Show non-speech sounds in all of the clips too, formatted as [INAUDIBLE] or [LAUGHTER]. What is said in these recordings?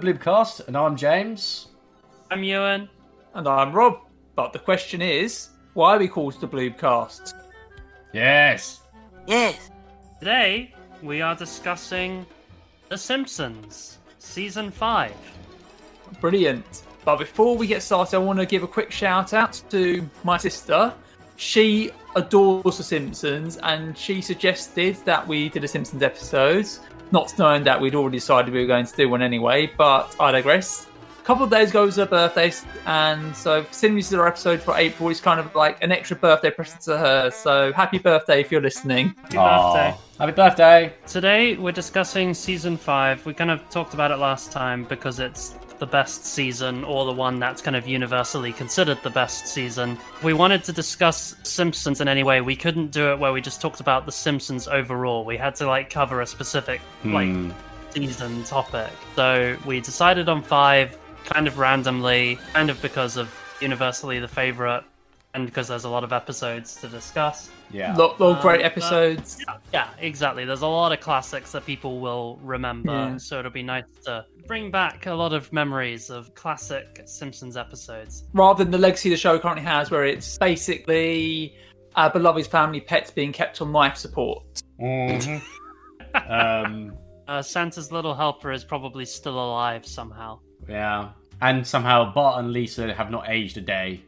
Bloobcast, and I'm James. I'm Ewan. And I'm Rob. But the question is, why are we called the Bloobcast? Yes. Yes. Today, we are discussing The Simpsons, Season 5. Brilliant. But before we get started, I want to give a quick shout out to my sister. She adores The Simpsons and she suggested that we did a Simpsons episode, not knowing that we'd already decided we were going to do one anyway, but I digress. A couple of days ago was her birthday, and so considering this is our episode for April, it's kind of like an extra birthday present to her. So happy birthday if you're listening. Happy birthday. Happy birthday. Today, we're discussing Season 5. We kind of talked about it last time because it's the best season or the one that's kind of universally considered the best season. We wanted to discuss Simpsons in any way, we couldn't do it where we just talked about the Simpsons overall. We had to like cover a specific like Hmm. season topic. So we decided on 5 kind of randomly, kind of because of universally the favorite and because there's a lot of episodes to discuss. Yeah. Lot, lot of great Um, episodes. Yeah, exactly. There's a lot of classics that people will remember, Yeah. so it'll be nice to bring back a lot of memories of classic Simpsons episodes. rather than the legacy the show currently has, where it's basically our beloved family pets being kept on life support. Mhm. [LAUGHS] um, Uh, Santa's little helper is probably still alive somehow. Yeah. And somehow Bart and Lisa have not aged a day.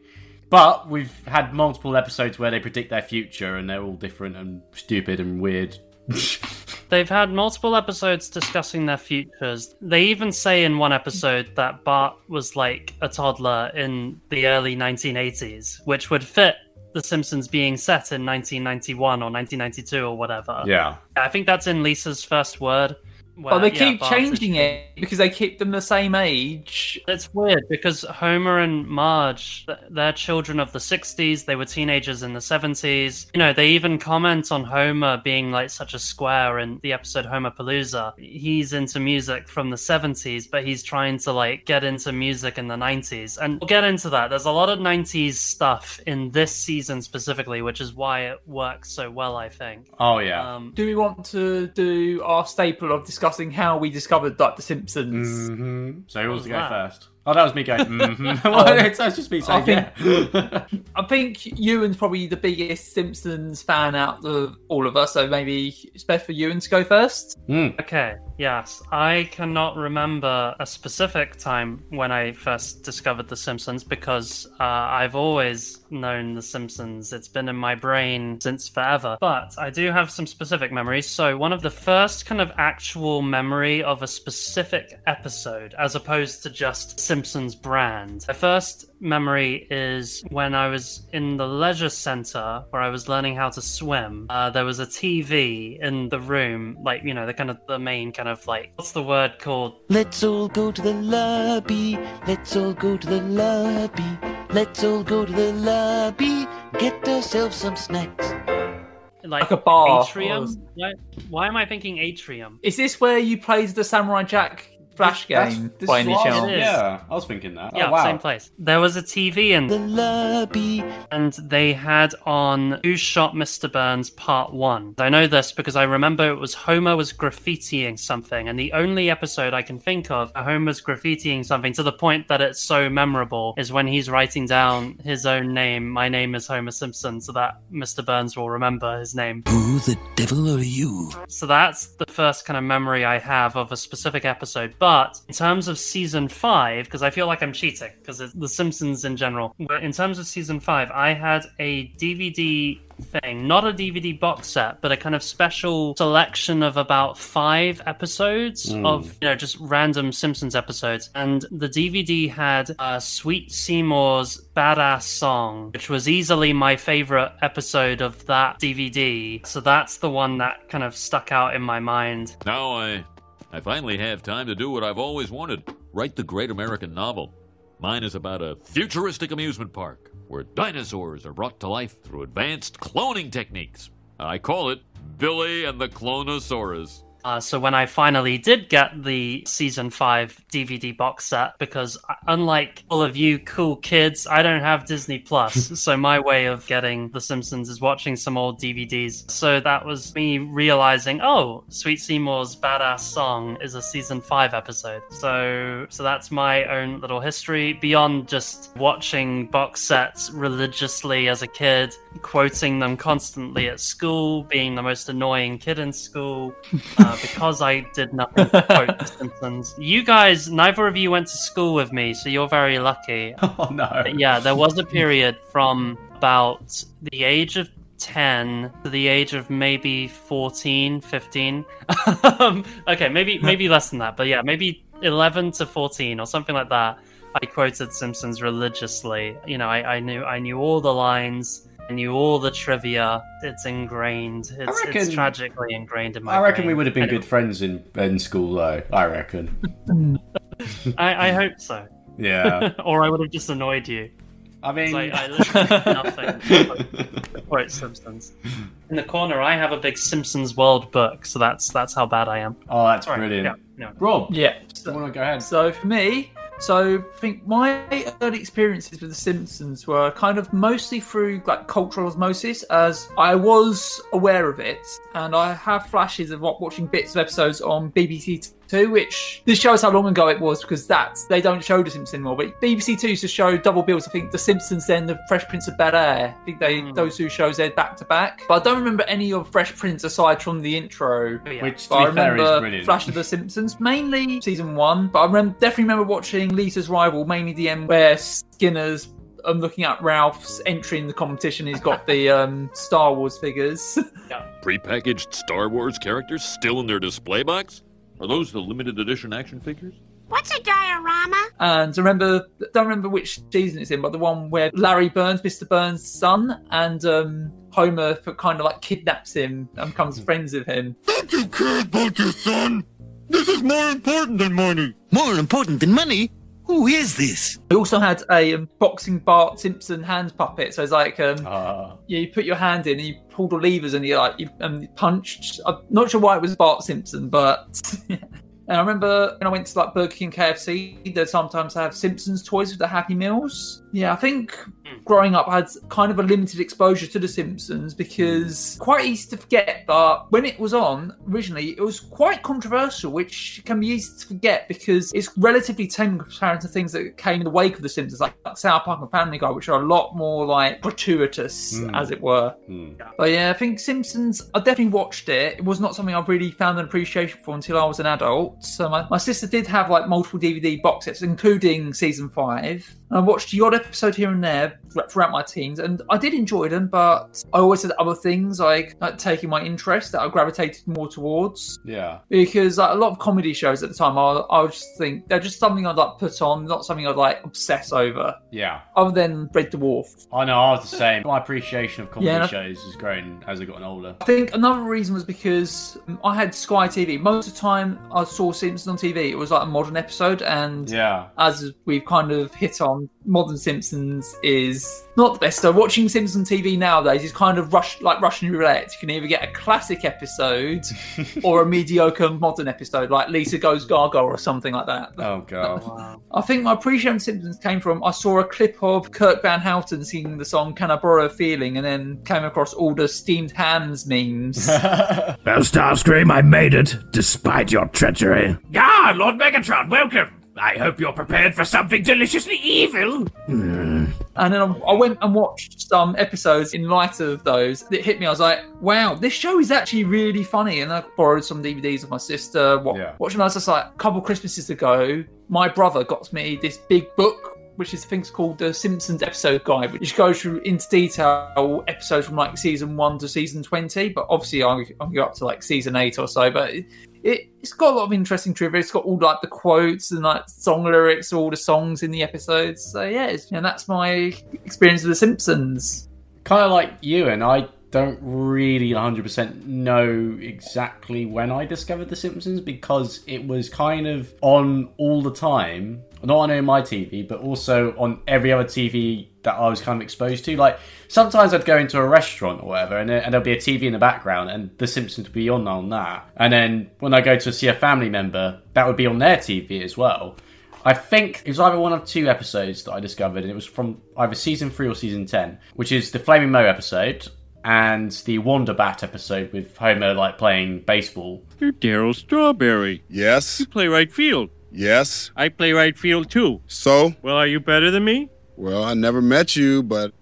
But we've had multiple episodes where they predict their future and they're all different and stupid and weird. [LAUGHS] They've had multiple episodes discussing their futures. They even say in one episode that Bart was like a toddler in the early 1980s, which would fit The Simpsons being set in 1991 or 1992 or whatever. yeah. I think that's in Lisa's first word. But they yeah, keep changing it because they keep them the same age. It's weird because Homer and Marge, they're children of the 60s. They were teenagers in the 70s. You know, they even comment on Homer being like such a square in the episode Homer Palooza. He's into music from the 70s, but he's trying to like get into music in the 90s. And we'll get into that. There's a lot of 90s stuff in this season specifically, which is why it works so well, I think. Oh, yeah. Um, Do we want to do our staple of discussing how we discovered like the Simpsons? hmm So who wants to go that? first? Oh, that was me going, mm-hmm. [LAUGHS] [LAUGHS] well, it's, that's just me saying, I yeah. [LAUGHS] I think Ewan's probably the biggest Simpsons fan out of all of us, so maybe it's best for Ewan to go first. Mm. Okay, yes. I cannot remember a specific time when I first discovered The Simpsons because uh, I've always known The Simpsons. It's been in my brain since forever. But I do have some specific memories. So, one of the first kind of actual memory of a specific episode, as opposed to just Simpsons brand. My first memory is when I was in the leisure center where I was learning how to swim. Uh, there was a TV in the room, like, you know, the kind of the main kind of like, what's the word called? Let's all go to the lobby. Let's all go to the lobby. Let's all go to the lobby. Get ourselves some snacks. Like, Like a bar, Atrium? or- Why, why am I thinking atrium? Is this where you played the Samurai Jack flash game this by is any what I was- chance? Yeah, I was thinking that. Oh, yeah, oh, wow. same place. There was a TV in The lobby. and they had on Who Shot Mr. Burns Part 1. I know this because I remember it was Homer was graffitiing something, and the only episode I can think of where Homer's graffitiing something to the point that it's so memorable is when he's writing down his own name, My name is Homer Simpson, so that Mr. Burns will remember his name. Who the devil are you? So that's the first kind of memory I have of a specific episode. But in terms of season five, because I feel like I'm cheating, because it's The Simpsons in general. But in terms of season five, I had a DVD thing, not a DVD box set, but a kind of special selection of about five episodes of, you know, just random Simpsons episodes. And the DVD had uh, Sweet Seymour's Badass Song, which was easily my favorite episode of that DVD. So that's the one that kind of stuck out in my mind. Now I I finally have time to do what I've always wanted write the great American novel. Mine is about a futuristic amusement park where dinosaurs are brought to life through advanced cloning techniques. I call it Billy and the Clonosaurus. Uh, so when I finally did get the season five DVD box set, because unlike all of you cool kids, I don't have Disney Plus. [LAUGHS] so my way of getting The Simpsons is watching some old DVDs. So that was me realizing, oh, Sweet Seymour's badass song is a season five episode. So so that's my own little history beyond just watching box sets religiously as a kid, quoting them constantly at school, being the most annoying kid in school [LAUGHS] uh, because I did nothing to quote The Simpsons. You guys, neither of you went to school with me, so you're very lucky. [LAUGHS] Oh no. But yeah, there was a period from about the age of 10 to the age of maybe 14, 15. Um, okay, maybe maybe less than that, but yeah, maybe 11 to 14 or something like that. I quoted Simpsons religiously. You know, I, I knew I knew all the lines. I knew all the trivia. It's ingrained. It's, reckon- it's tragically ingrained in my I reckon we would have been And good friends in, in school, though. I reckon. [LAUGHS] I, I hope so. Yeah. [LAUGHS] or I would have just annoyed you. I mean, It's like I literally nothing [LAUGHS] to quote Simpsons. In the corner, I have a big Simpsons World book, so that's that's how bad I am. oh, that's Sorry. brilliant. Yeah, no. Rob, Yeah. So, want to go ahead? so for me, so I think my early experiences with The Simpsons were kind of mostly through like cultural osmosis, as I was aware of it, and I have flashes of watching bits of episodes on BBC Two, which this shows how long ago it was because that's they don't show The Simpsons anymore. But BBC Two used to show double bills. I think The Simpsons, then The Fresh Prince of Bel Air. I think they Hmm. those two shows aired back to back. But I don't remember any of Fresh Prince aside from the intro. Yeah. Which, to But I be fair, remember is brilliant. Flash of the Simpsons, mainly season one. But I remember, definitely remember watching Lisa's Rival, mainly the end where Skinner's. I'm looking at Ralph's entry in the competition. He's got the [LAUGHS] um, Star Wars figures. Prepackaged Star Wars characters still in their display box? Are those the limited edition action figures? What's a diorama? And I remember, don't remember which season it's in, but the one where Larry Burns, Mr. Burns' son, and um, Homer kind of like kidnaps him and becomes friends with him. Don't you care about your son? This is more important than money. More important than money? Who is this? We also had a um, boxing Bart Simpson hand puppet. So it's like um, Uh, yeah, you put your hand in, and you pull the levers, and you like you um, punched. I'm not sure why it was Bart Simpson, but. [LAUGHS] And I remember when I went to like Burger King, KFC, they sometimes have Simpsons toys with the Happy Meals. Yeah, I think growing up, I had kind of a limited exposure to The Simpsons because quite easy to forget. But when it was on originally, it was quite controversial, which can be easy to forget because it's relatively tame compared to things that came in the wake of The Simpsons, like, like South Park and Family Guy, which are a lot more like gratuitous, Mm. as it were. hmm. But yeah, I think Simpsons, I definitely watched it. It was not something I've really found an appreciation for until I was an adult. So my, my sister did have like multiple DVD box sets, including season five. I watched the odd episode here and there throughout my teens, and I did enjoy them, but I always had other things like, like taking my interest that I gravitated more towards. Yeah. Because like, a lot of comedy shows at the time, I, I would just think they're just something I'd like put on, not something I'd like obsess over, Yeah. other than Red Dwarf. I know, I was the same. My appreciation of comedy Yeah. shows has grown as I've gotten older. I think another reason was because I had Sky TV. Most of the time I saw Simpsons on TV, it was like a modern episode, and Yeah. as we've kind of hit on, modern Simpsons is not the best. So watching Simpsons TV nowadays is kind of rush like Russian roulette. You can either get a classic episode [LAUGHS] or a mediocre modern episode, like Lisa Goes Gaga or something like that. Oh, God. [LAUGHS] Wow. I think my appreciation of Simpsons came from I saw a clip of Kirk Van Houten singing the song "Can I Borrow a Feeling" and then came across all the steamed hands memes. [LAUGHS] Well, Starscream, I made it, despite your treachery. Ah, Lord Megatron, welcome. I hope you're prepared for something deliciously evil. Hmm. And then I I went and watched some episodes in light of those. It hit me. I was like, wow, this show is actually really funny. And I borrowed some DVDs of my sister. Wa- Yeah. Watching was just like, a couple Christmases ago, my brother got me this big book. Which is things called the Simpsons episode guide, which goes through into detail episodes from like season one to season twenty. But obviously, I'm, go up to like season eight or so. But it, it's got a lot of interesting trivia. It's got all like the quotes and like song lyrics, all the songs in the episodes. So yeah, and that's my experience with The Simpsons. kind of like you, and I don't really 100% know exactly when I discovered The Simpsons because it was kind of on all the time not only on my TV, but also on every other TV that I was kind of exposed to. Like sometimes I'd go into a restaurant or whatever, and, there, and there'll be a TV in the background, and The Simpsons would be on on that. And then when I go to see a family member, that would be on their TV as well. I think it was either one of two episodes that I discovered, and it was from either season three or season ten, which is the Flaming Moe episode and the Wonder Bat episode with Homer like playing baseball. You're Darryl Strawberry. Yes. You play right field. Yes. I play right field too. So? Well, are you better than me? Well, I never met you, but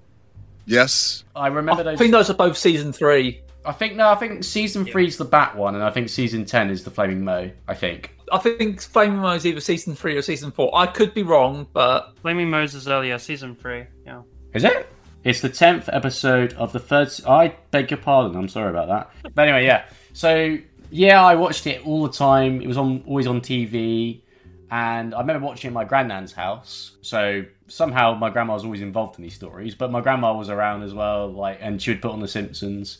yes. I remember I those. I think those are both season three. I think no, I think season three is the Bat one, and I think season ten is the Flaming Moe. I think. I think Flaming Moe is either season three or season four. I could be wrong, but Flaming Moses earlier, season three. Yeah. Is it? It's the tenth episode of the third. I beg your pardon. I'm sorry about that. But anyway, yeah. So yeah, I watched it all the time. It was on always on TV, and I remember watching my granddad's house. So somehow my grandma was always involved in these stories, but my grandma was around as well. Like, and she would put on The Simpsons.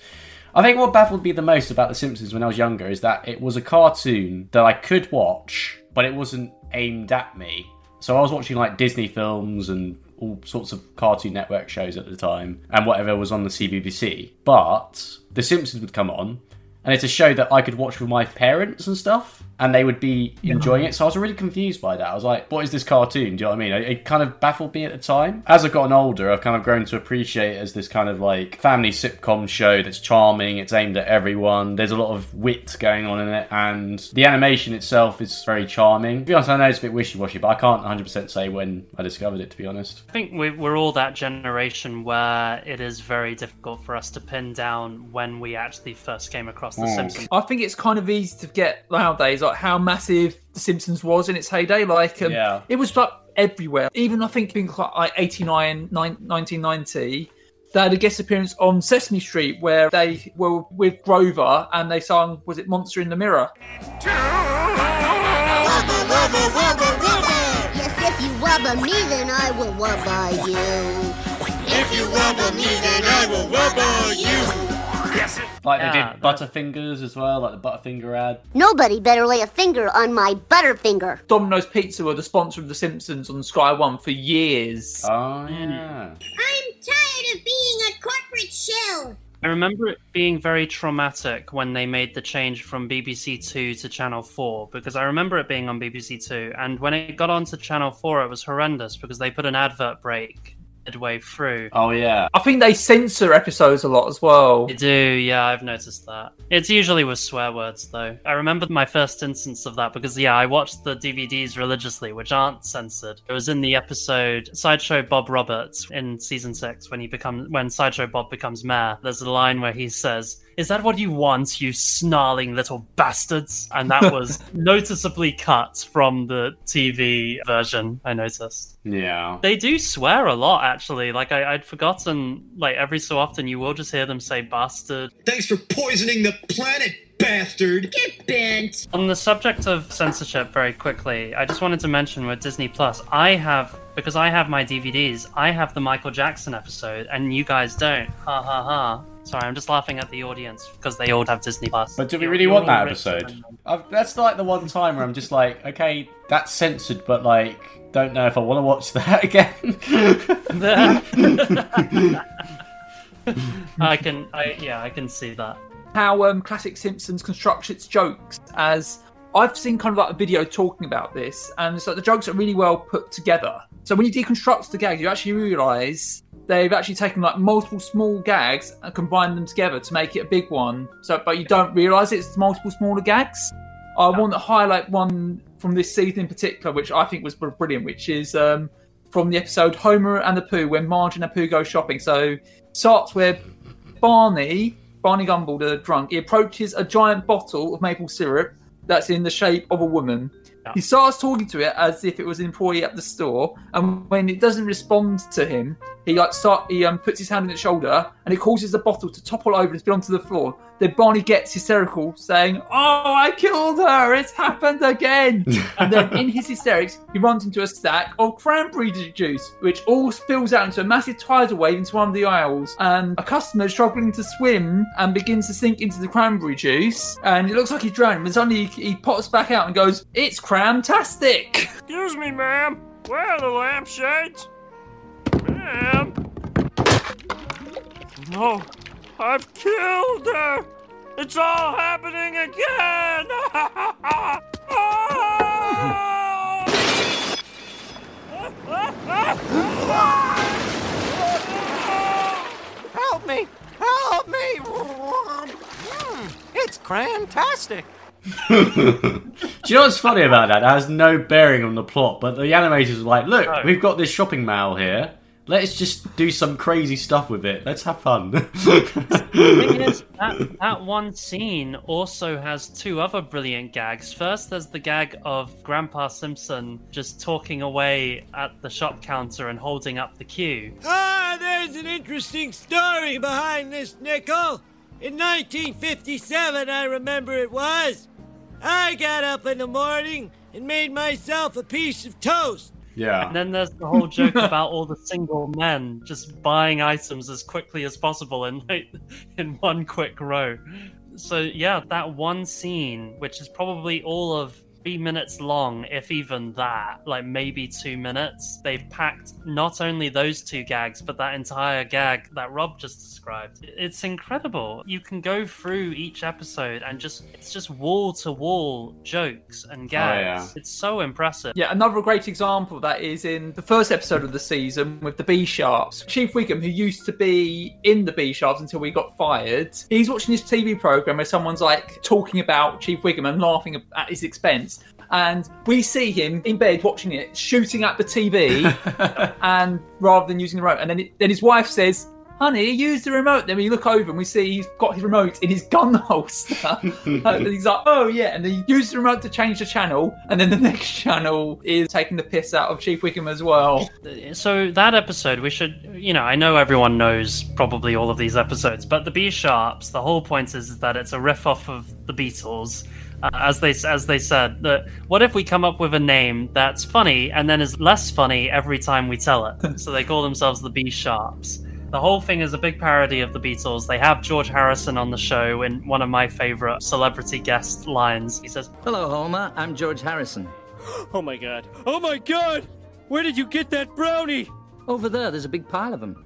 I think what baffled me the most about The Simpsons when I was younger is that it was a cartoon that I could watch, but it wasn't aimed at me. So I was watching like Disney films and all sorts of Cartoon Network shows at the time, and whatever was on the CBBC. But The Simpsons would come on, and it's a show that I could watch with my parents and stuff, and they would be enjoying it. So I was really confused by that. I was like, "What is this cartoon?" Do you know what I mean? It, it kind of baffled me at the time. As I've gotten older, I've kind of grown to appreciate it as this kind of like family sitcom show that's charming. It's aimed at everyone. There's a lot of wit going on in it, and the animation itself is very charming. To be honest, I know it's a bit wishy-washy, but I can't 100% say when I discovered it. To be honest. I think we, we're all that generation where it is very difficult for us to pin down when we actually first came across The Mm. Simpsons. I think it's kind of easy to get nowadays, like how massive The Simpsons was in its heyday. Like, um, Yeah. it was like everywhere. Even I think things like like 89, nine- 1990, they had a guest appearance on Sesame Street where they were with Grover and they sung, was it Monster in the Mirror? Wubba, wubba, wubba, wubba. Yes, if you wubba me, then I will wubba you. If you wubba me, then I will wubba you. Like Yeah, they that- did Butterfingers as well, like the Butterfinger ad. Nobody better lay a finger on my butterfinger. Domino's Pizza were the sponsor of The Simpsons on Sky One for years. Oh yeah. Hmm. I'm tired of being a corporate shell. I remember it being very traumatic when they made the change from BBC Two to Channel Four because I remember it being on BBC Two, and when it got onto Channel Four, it was horrendous because they put an advert break midway through. Oh yeah. I think they censor episodes a lot as well. They do, yeah, I've noticed that. It's usually with swear words, though. I remember my first instance of that because, yeah, I watched the DVDs religiously, which aren't censored. It was in the episode Sideshow Bob Roberts in season six when he becomes when Sideshow Bob becomes mayor. There's a line where he says, "Is that what you want, you snarling little bastards?" And that was [LAUGHS] noticeably cut from the TV version. I noticed. Yeah. They do swear a lot, actually. Like I, I'd forgotten. Like every so often, you will just hear them say "bastard." Thanks for poisoning the planet, bastard! Get bent. On the subject of censorship, very quickly, I just wanted to mention with Disney Plus, I have because I have my DVDs. I have the Michael Jackson episode, and you guys don't. Ha ha ha. Sorry, I'm just laughing at the audience because they all have Disney Plus. But do we You're- really you're want all that rich episode? and- I've, that's like the one time where I'm just like, okay, that's censored, but like, don't know if I want to watch that [LAUGHS] again. [LAUGHS] I can, I yeah, I can see that. how um, classic Simpsons constructs its jokes. As I've seen kind of like a video talking about this, and so the jokes are really well put together. So when you deconstruct the gags, you actually realise they've actually taken like multiple small gags and combined them together to make it a big one. So, but you don't realise it's multiple smaller gags. I want to highlight one from this season in particular, which I think was brilliant, which is um, from the episode Homer and Apu when Marge and Apu go shopping. So starts where Barney, Barney Gumble, the drunk, he approaches a giant bottle of maple syrup that's in the shape of a woman. He starts talking to it as if it was an employee at the store, and when it doesn't respond to him, he like start he um, puts his hand on its shoulder, and it causes the bottle to topple over and spill onto the floor. Then Barney gets hysterical, saying, "Oh, I killed her! It's happened again!" [LAUGHS] and then in his hysterics, he runs into a stack of cranberry juice, which all spills out into a massive tidal wave into one of the aisles. And a customer is struggling to swim and begins to sink into the cranberry juice, and it looks like he's drowning. But suddenly he, he pops back out and goes, "It's cramtastic!" Excuse me, ma'am. Where are the lampshades? Ma'am? No, I've killed her! It's all happening again! [LAUGHS] Help me! Help me! Hmm, It's fantastic. [LAUGHS] Do you know what's funny about that? It has no bearing on the plot, but the animators were like, look, No. we've got this shopping mall here. Let's just do some crazy stuff with it. Let's have fun. [LAUGHS] The thing is, that, that one scene also has two other brilliant gags. First, there's the gag of Grandpa Simpson just talking away at the shop counter and holding up the queue. Ah, there's an interesting story behind this nickel. In 1957, I remember it was. I got up in the morning and made myself a piece of toast. Yeah. And then there's the whole joke [LAUGHS] about all the single men just buying items as quickly as possible in like, [LAUGHS] in one quick row. So yeah, that one scene, which is probably all of three minutes long, if even that, like maybe two minutes, they've packed not only those two gags, but that entire gag that Rob just described. It's incredible. You can go through each episode and just it's just wall to wall jokes and oh, gags. yeah. It's so impressive. Yeah, another great example of that is in the first episode of the season with the B Sharps. Chief Wiggum, who used to be in the B Sharps until we got fired, he's watching this TV program where someone's like talking about Chief Wiggum and laughing at his expense. And we see him in bed watching it, shooting at the TV, [LAUGHS] and rather than using the remote. And then, it, then his wife says, Honey, use the remote. Then we look over and we see he's got his remote in his gun holster. [LAUGHS] Uh, and he's like, oh yeah. And then he uses the remote to change the channel. And then the [LAUGHS] next channel is taking the piss out of Chief Wiggum as well. so that episode we should you know i know everyone knows probably all of these episodes but the b sharps the whole point is, is that it's a riff off of the beatles uh, as they as they said that what if we come up with a name that's funny and then is less funny every time we tell it [LAUGHS] so they call themselves the b sharps the whole thing is a big parody of the Beatles. They have George Harrison on the show in one of my favorite celebrity guest lines. He says, Hello, Homer. I'm George Harrison. [GASPS] Oh my god. Oh my god! Where did you get that brownie? Over there, there's a big pile of them.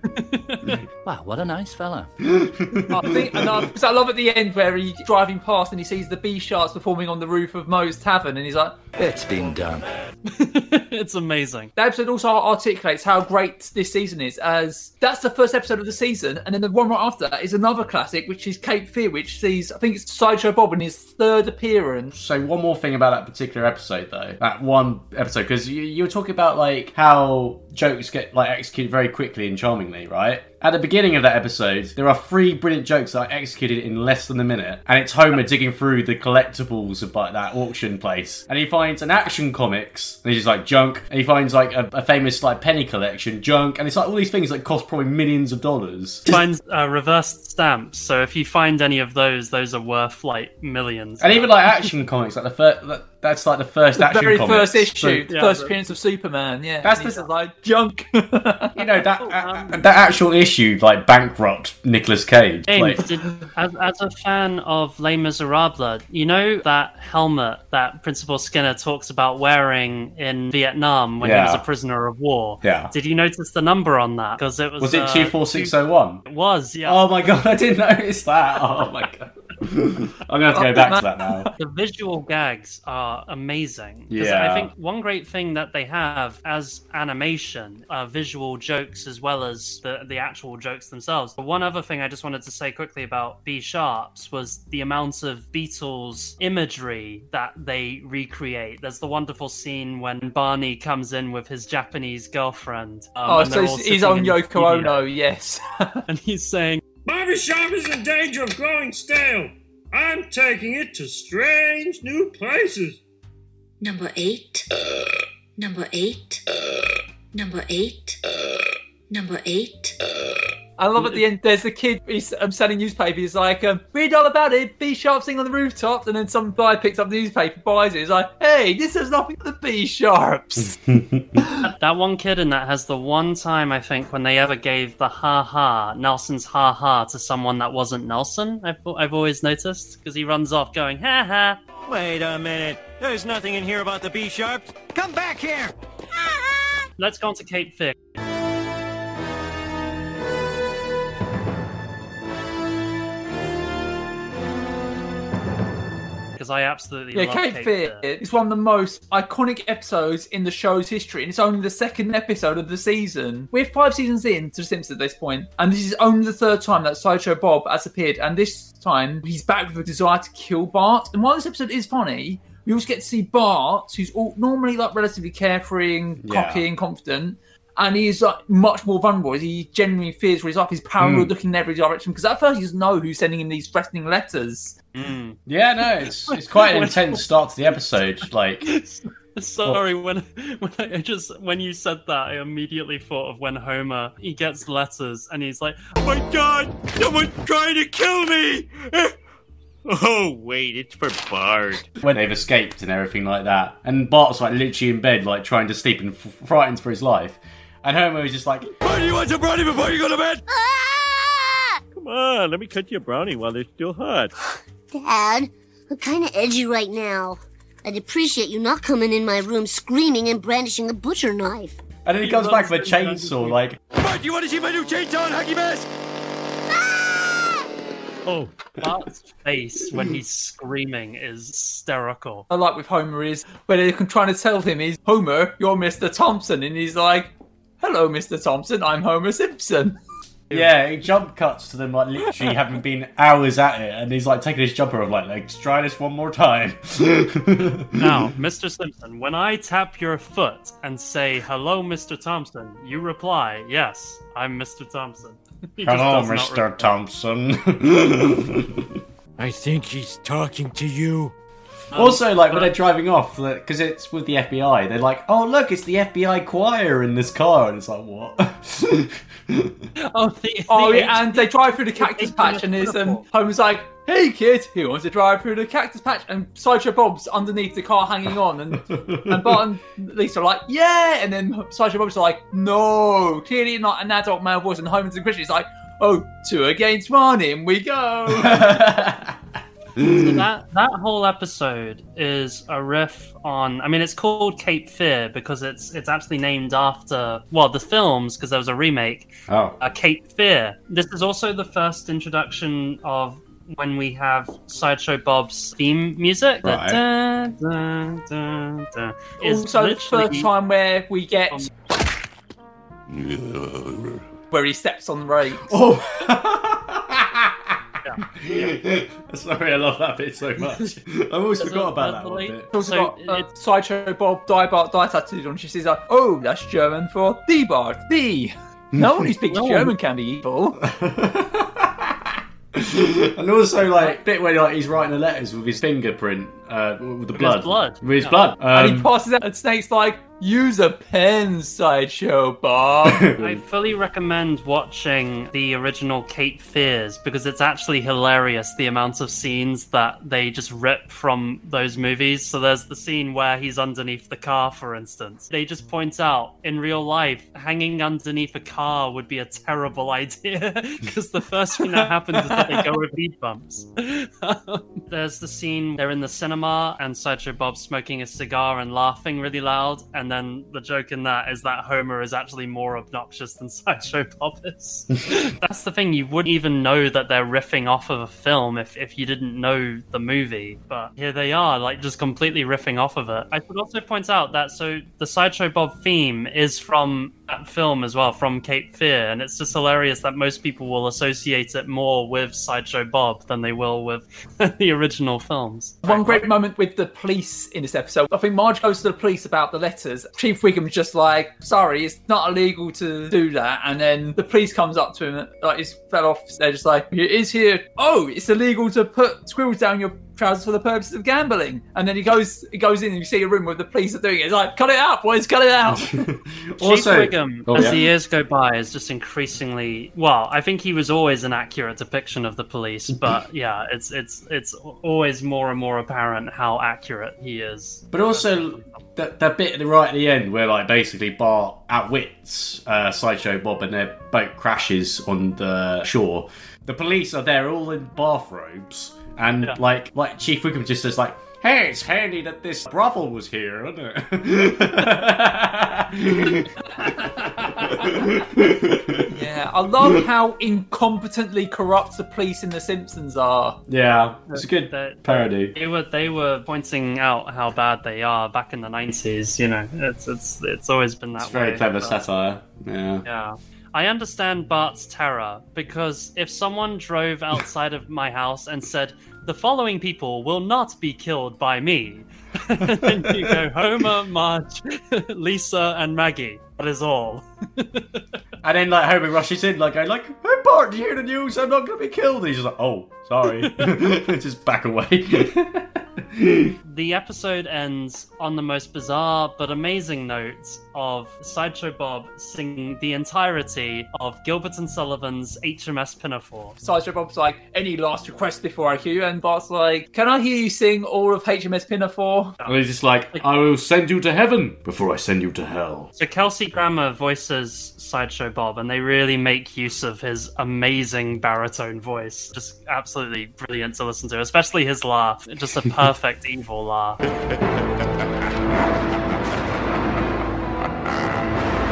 [LAUGHS] wow, what a nice fella. I think, and I, because I love at the end where he's driving past and he sees the B Sharps performing on the roof of Moe's Tavern, and he's like, It's been done. [LAUGHS] it's amazing. That episode also articulates how great this season is, as that's the first episode of the season, and then the one right after that is another classic, which is Cape Fear, which sees I think it's Sideshow Bob in his third appearance. So one more thing about that particular episode, though, that one episode, because you, you were talking about like how jokes get like executed very quickly and charmingly, right? At the beginning of that episode, there are three brilliant jokes that are executed in less than a minute, and it's Homer digging through the collectibles of like that auction place, and he finds an Action Comics, and he's just like junk, and he finds like a, a famous like penny collection, junk, and it's like all these things that cost probably millions of dollars. finds uh, reversed stamps. So if you find any of those, those are worth like millions. And even like Action Comics, like the first, that, that's like the first The Action very Comics. first issue, So- the first appearance of Superman. Yeah, That's And the- like junk. you know that [LAUGHS] uh, that actual issue like bankrupt Nicolas Cage. James, Like, did, as, as a fan of Les Miserables, you know that helmet that Principal Skinner talks about wearing in Vietnam when he was a prisoner of war? Yeah. Did you notice the number on that? Because it was. was it uh, two four six oh one? It was, yeah. Oh my god, I didn't [LAUGHS] notice that. Oh my god. [LAUGHS] I'm gonna have to go back to that now. The visual gags are amazing. Yeah. I think one great thing that they have as animation, uh, visual jokes as well as the, the actual jokes themselves. But one other thing I just wanted to say quickly about B Sharps was the amount of Beatles imagery that they recreate. There's the wonderful scene when Barney comes in with his Japanese girlfriend. um, oh, so he's, he's on in Yoko. Ono, yes. [LAUGHS] and he's saying, Barbershop is in danger of growing stale. I'm taking it to strange new places. Number eight. Number eight. Number eight. Number eight. I love at the end. There's the kid. He's um, selling newspaper. He's like, um, "Read all about it." B sharp sing on the rooftop, and then some guy picks up the newspaper, buys it. He's like, "Hey, this has nothing to the B sharps." that one kid in that has the one time I think when they ever gave the ha ha Nelson's ha ha to someone that wasn't Nelson. I've I've always noticed because he runs off going ha ha. Wait a minute. There's nothing in here about the B sharps. Come back here. let's go on to Cape Fear. Because I absolutely Yeah, love Cape Cape Fear is one of the most iconic episodes in the show's history, and it's only the second episode of the season. We're five seasons in to The Simpsons at this point, and this is only the third time that Sideshow Bob has appeared, and this time he's back with a desire to kill Bart. And while this episode is funny, we also get to see Bart, who's all, normally like relatively carefree and Yeah. cocky and confident. And he's like much more vulnerable. He genuinely fears for his life. He's paranoid, Mm. looking in every direction because at first he doesn't know who's sending him these threatening letters. Yeah, no, it's it's quite an intense start to the episode. Like, [LAUGHS] Sorry, when when I just when you said that, I immediately thought of when Homer he gets letters and he's like, Oh my god! Someone's trying to kill me! [LAUGHS] Oh, wait, it's for Bart. when they've escaped and everything like that, and Bart's like literally in bed, like trying to sleep and f- frightened for his life, and Homer is just like, Why do you want some brownie before you go to bed? Ah! Come on, let me cut you a brownie while they're still hot. Dad, I'm kind of edgy right now. I'd appreciate you not coming in my room screaming and brandishing a butcher knife. and then he comes back with a chainsaw, like, Bart, do you want to see my new chainsaw and Huggy Mask? Ah! "Oh, Bart's face when he's screaming is hysterical." I like with Homer is when they're trying to tell him he's Homer, you're Mr. Thompson, and he's like, "Hello, Mr. Thompson, I'm Homer Simpson." yeah, it jump cuts to them like literally having been hours at it, and he's like taking his jumper off, like, let's try this one more time. [LAUGHS] Now, Mr. Simpson, when I tap your foot and say "Hello, Mr. Thompson," you reply, "Yes, I'm Mr. Thompson." He Hello, Mr. reply. Thompson. [LAUGHS] I think he's talking to you. Also, like when they're driving off, because it's with the FBI, they're like, "Oh, look, it's the FBI choir in this car," and it's like, "What?" [LAUGHS] Oh, the, Oh, the yeah, and they drive through the cactus patch, and his um, Homer's like, "Hey, kid, who wants to drive through the cactus patch?" And Sideshow Bob's underneath the car, hanging on, and [LAUGHS] and Bart and Lisa are like, "Yeah," and then Sideshow Bob's like, "No, clearly not an adult male voice." And Homer's and Christian's like, "Oh, two against one, in we go." [LAUGHS] So [GASPS] that that whole episode is a riff on. I mean, it's called Cape Fear because it's it's actually named after well the films because there was a remake. Oh. Uh, Cape Fear. This is also the first introduction of when we have Sideshow Bob's theme music. The Right. dun, dun, dun, dun, is also, the first time where we get where he steps on the rakes. [LAUGHS] Oh. [LAUGHS] [LAUGHS] Sorry, I love that bit so much. [LAUGHS] I always There's forgot a- about that a one bit. Also So got uh, Sideshow Bob Die Bart Die tattooed on. She says, like, "Oh, that's German for the Bart, the." [LAUGHS] No one who speaks No. German can be evil. and also, like, bit where like he's writing the letters with his fingerprint, uh, with the With his blood, blood. with his Yeah. blood. and Um, he passes out, and Snake's like, "Use a pen, Sideshow Bob." [LAUGHS] I fully recommend watching the original Cape Fears because it's actually hilarious the amount of scenes that they just rip from those movies. So there's the scene where he's underneath the car, for instance. They just point out in real life, hanging underneath a car would be a terrible [LAUGHS] idea because the first thing that happens is that they go over speed bumps. there's the scene they're in the cinema and Sideshow Bob's smoking a cigar and laughing really loud, and then the joke in that is that Homer is actually more obnoxious than [LAUGHS] Sideshow Bob is. [LAUGHS] That's the thing, you wouldn't even know that they're riffing off of a film if, if you didn't know the movie, but here they are, like just completely riffing off of it. I should also point out that so the Sideshow Bob theme is from that film as well, from Cape Fear, and it's just hilarious that most people will associate it more with Sideshow Bob than they will with [LAUGHS] the original films. One great moment with the police in this episode. I think Marge goes to the police about the letters. Chief Wiggum's just like, "Sorry, it's not illegal to do that." And then the police comes up to him, like he's fell off. They're just like, "It is here. Oh, it's illegal to put squirrels down your trousers for the purpose of gambling." And then he goes, he goes in, and you see a room where the police are doing it. It's like, "Cut it out, boys! Cut it out!" [LAUGHS] [LAUGHS] Also, Chief Wiggum, Oh, as yeah. the years go by, is just increasingly well. I think he was always an accurate depiction of the police, [LAUGHS] but yeah, it's it's it's always more and more apparent how accurate he is. But also that, that bit at the right at the end where like basically Bart outwits uh, Sideshow Bob and their boat crashes on the shore. The police are there all in bathrobes and like like Chief Wiggum just says like, "Hey, it's handy that this brothel was here, isn't it?" [LAUGHS] Yeah, I love how incompetently corrupt the police in The Simpsons are. yeah, it's a good They- parody. They were they were pointing out how bad they are back in the nineties. You know, it's it's it's always been that It's very way. clever but- satire. Yeah. Yeah. I understand Bart's terror because if someone drove [LAUGHS] outside of my house and said, the following people will not be killed by me, [LAUGHS] then you go Homer, Marge, [LAUGHS] Lisa, and Maggie. That is all. [LAUGHS] And then like Homer rushes in, like going like, "Hey Bart, do you hear the news? I'm not going to be killed." And he's just like, "Oh, sorry," [LAUGHS] [LAUGHS] just back away. The episode ends on the most bizarre but amazing note of Sideshow Bob singing the entirety of Gilbert and Sullivan's HMS Pinafore. Sideshow Bob's like, any last request before I cue? And Bart's like, can I hear you sing all of HMS Pinafore? and he's just like, "I will send you to heaven before I send you to hell." So Kelsey Grammer voices Is sideshow Bob, and they really make use of his amazing baritone voice. Just absolutely brilliant to listen to, especially his laugh. Just a [LAUGHS] perfect evil laugh.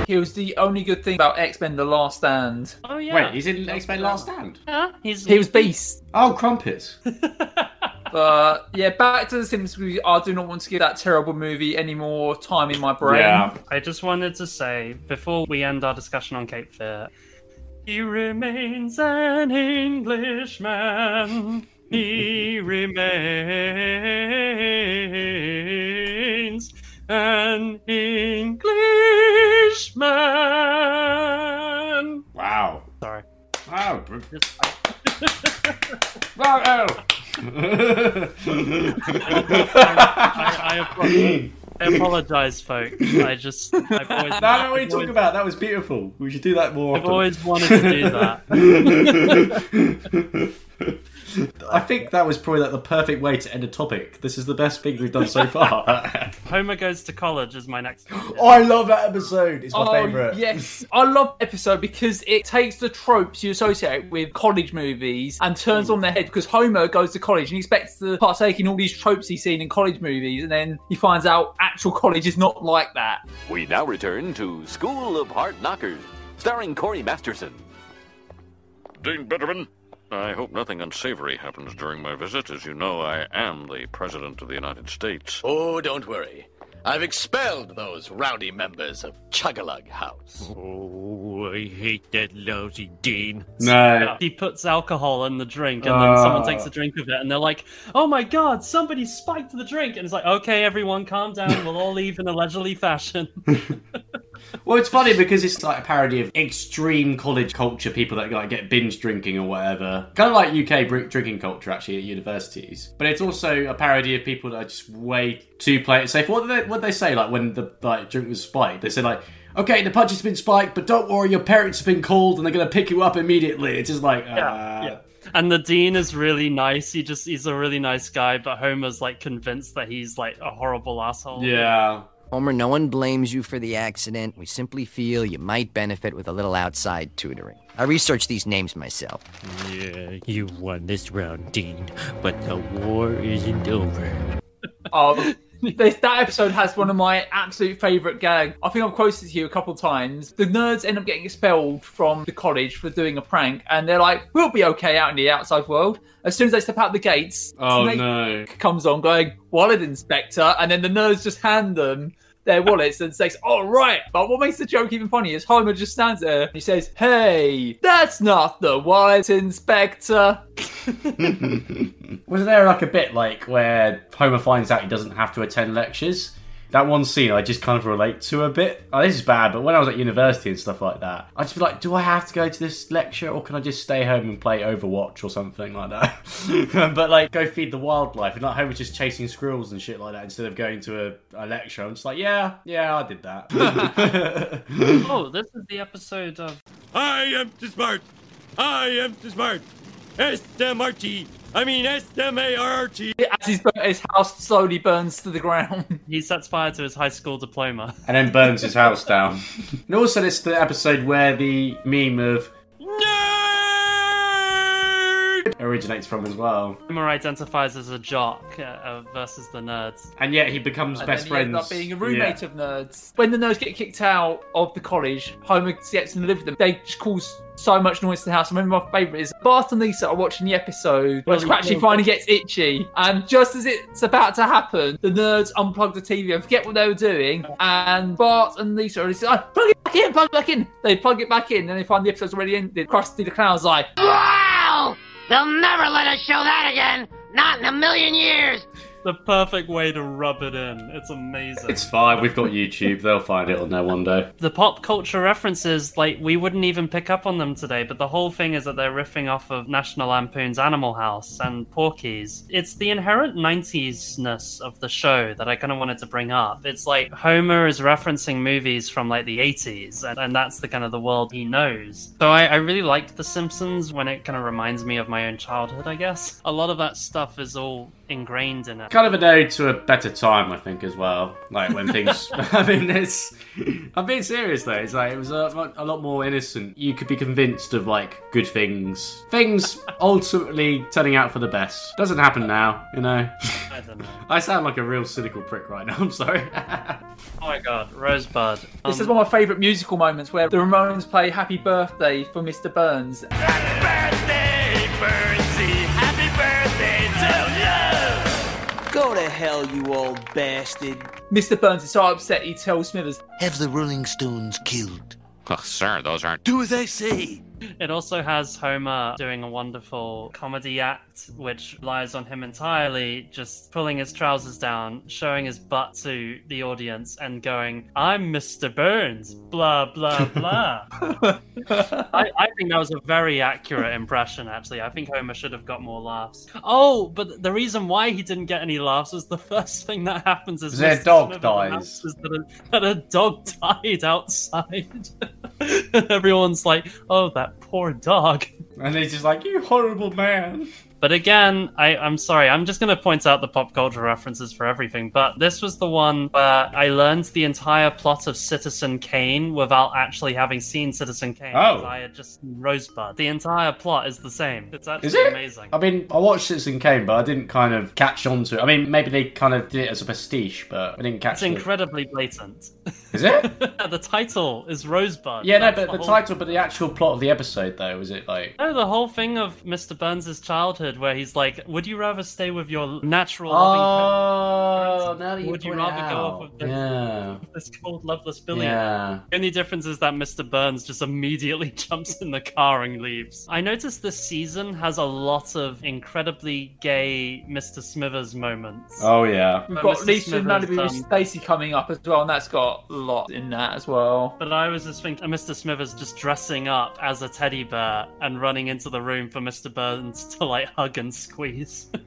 He was the only good thing about X Men: The Last Stand. Oh yeah. Wait, he's in X Men Last Stand. Yeah, he's He was Beast. Oh, Crumpets. [LAUGHS] But yeah, back to the Simpsons. I do not want to give that terrible movie any more time in my brain. Yeah. I just wanted to say before we end our discussion on Cape Fear, he remains an Englishman. He remains an Englishman. Wow. Sorry. Wow. [LAUGHS] Wow. I, I, I apologize, folks. I just I've always, [LAUGHS] No, no, what are you talking about? That was beautiful. We should do that more I've often. always wanted to do that. [LAUGHS] I think that was probably like the perfect way to end a topic. This is the best thing we've done so [LAUGHS] far. Homer goes to college is my next. oh, I love that episode. It's my Oh, favourite. Yes, I love the episode because it takes the tropes you associate with college movies and turns hmm. on their head. Because Homer goes to college and he expects to partake in all these tropes he's seen in college movies, and then he finds out actual college is not like that. We now return to School of Hard Knockers, starring Corey Masterson. Dean Bitterman, I hope nothing unsavory happens during my visit. As you know, I am the President of the United States. Oh, don't worry. I've expelled those rowdy members of Chugalug House. Oh, I hate that lousy Dean. No. He puts alcohol in the drink, and then someone Ah. takes a drink of it, and they're like, "Oh my god, somebody spiked the drink!" And it's like, "Okay, everyone, calm down. We'll all leave in a leisurely fashion." [LAUGHS] Well, it's funny because it's like a parody of extreme college culture, people that like get binge drinking or whatever. Kind of like UK drinking culture actually at universities. But it's also a parody of people that are just way too play it safe. What did they, what did they say like when the like drink was spiked? They said like, okay, the punch has been spiked, but don't worry, your parents have been called and they're gonna pick you up immediately. It's just like, uh, yeah. And the dean is really nice. He just he's a really nice guy, but Homer's like convinced that he's like a horrible asshole. yeah. Homer, no one blames you for the accident. We simply feel you might benefit with a little outside tutoring. I researched these names myself. Yeah, you won this round, Dean, but the war isn't over. Um, [LAUGHS] this, that episode has one of my absolute favourite gags. I think I've quoted it to you a couple of times. The nerds end up getting expelled from the college for doing a prank, and they're like, "We'll be okay out in the outside world." As soon as they step out the gates, Oh Snake no. comes on going, "Wallet inspector," and then the nerds just hand them their wallets and says, "All right." But what makes the joke even funny is Homer just stands there and he says, "Hey, that's not the wallet inspector." [LAUGHS] Was there like a bit like where Homer finds out he doesn't have to attend lectures? That one scene I just kind of relate to a bit. Oh, this is bad, but when I was at university and stuff like that, I'd just be like, do I have to go to this lecture or can I just stay home and play Overwatch or something like that? [LAUGHS] but like, go feed the wildlife. And like, Homer's just chasing squirrels and shit like that instead of going to a, a lecture. I'm just like, yeah, yeah, I did that. [LAUGHS] oh, this is the episode of I am too smart. I am too smart. S-M-R-T. I mean S-M-A-R-T. As his, his house slowly burns to the ground. [LAUGHS] he sets fire to his high school diploma. and then burns his house down. and also, it's the episode where the meme of originates from as well. Homer identifies as a jock uh, uh, versus the nerds. And yet he becomes And best then he ends friends. up being a roommate Yeah. of nerds. When the nerds get kicked out of the college, Homer gets them to live with them. They just cause so much noise in the house. I remember my favourite is Bart and Lisa are watching the episode where Where Scratchy kills finally gets itchy, and just as it's about to happen, the nerds unplug the TV and forget what they were doing, and Bart and Lisa are just like, "Oh, plug it back in, plug it back in. They plug it back in, and they find the episode's already ended. Krusty the Clown's like, Wow! They'll never let us show that again! Not in a million years! The perfect way to rub it in. It's amazing. It's fine. We've got YouTube. They'll find it on there one day. the pop culture references, like, we wouldn't even pick up on them today, but the whole thing is that they're riffing off of National Lampoon's Animal House and Porky's. It's the inherent 90s ness of the show that I kind of wanted to bring up. It's like Homer is referencing movies from, like, the 80s, and, and that's the kind of the world he knows. So I, I really like The Simpsons when it kind of reminds me of my own childhood, I guess. A lot of that stuff is all ingrained in it. Kind of an ode to a better time, I think, as well. Like when [LAUGHS] things. [LAUGHS] I mean, it's. I'm being serious though. It's like it was a, a lot more innocent. You could be convinced of like good things. Things [LAUGHS] ultimately turning out for the best. Doesn't happen now, you know. I don't know. I sound like a real cynical prick right now. I'm sorry. Oh my god, Rosebud. This is Um, one of my favourite musical moments where the Ramones play Happy Birthday for Mr. Burns. Go to hell, you old bastard. Mr. Burns is so upset he tells Smithers, Have the Rolling Stones killed. Oh, sir, those aren't. Do as I say. It also has Homer doing a wonderful comedy act, which relies on him entirely just pulling his trousers down, showing his butt to the audience, and going, I'm Mr. Burns, blah, blah, [LAUGHS] blah. [LAUGHS] I, I think that was a very accurate impression, actually. I think Homer should have got more laughs. Oh, but the reason why he didn't get any laughs was the [LAUGHS] first thing that happens is Their Mr. dog Smithers dies. That a, that a dog died outside. [LAUGHS] everyone's like, oh, that poor dog. and he's just like, you horrible man. But again, I, I'm sorry, I'm just going to point out the pop culture references for everything. But this was the one where I learned the entire plot of Citizen Kane without actually having seen Citizen Kane. Oh. I had just seen Rosebud. The entire plot is the same. It's actually Is it? amazing. I mean, I watched Citizen Kane, but I didn't kind of catch on to it. I mean, maybe they kind of did it as a pastiche, but I didn't catch It's it. incredibly blatant. [LAUGHS] Is it? [LAUGHS] the title is Rosebud. Yeah, no, That's but the whole- title, but the actual plot of the episode, though, was it like? No, the whole thing of Mr. Burns' childhood, where he's like, "Would you rather stay with your natural loving Oh, now that you would you point it rather go out. off with the, Yeah. [LAUGHS] this cold, loveless Billy?" Yeah. The only difference is that Mr. Burns just immediately [LAUGHS] jumps in the car and leaves. I noticed this season has a lot of incredibly gay Mr. Smithers moments. Oh yeah. We've got Mr. Lisa Smithers, Malibu um, Stacy coming up as well, and that's got a lot in that as well. But I was just thinking, Mr. Smithers just dressing up as a teddy bear and running into the room for Mr. Burns to like hug and squeeze. [LAUGHS]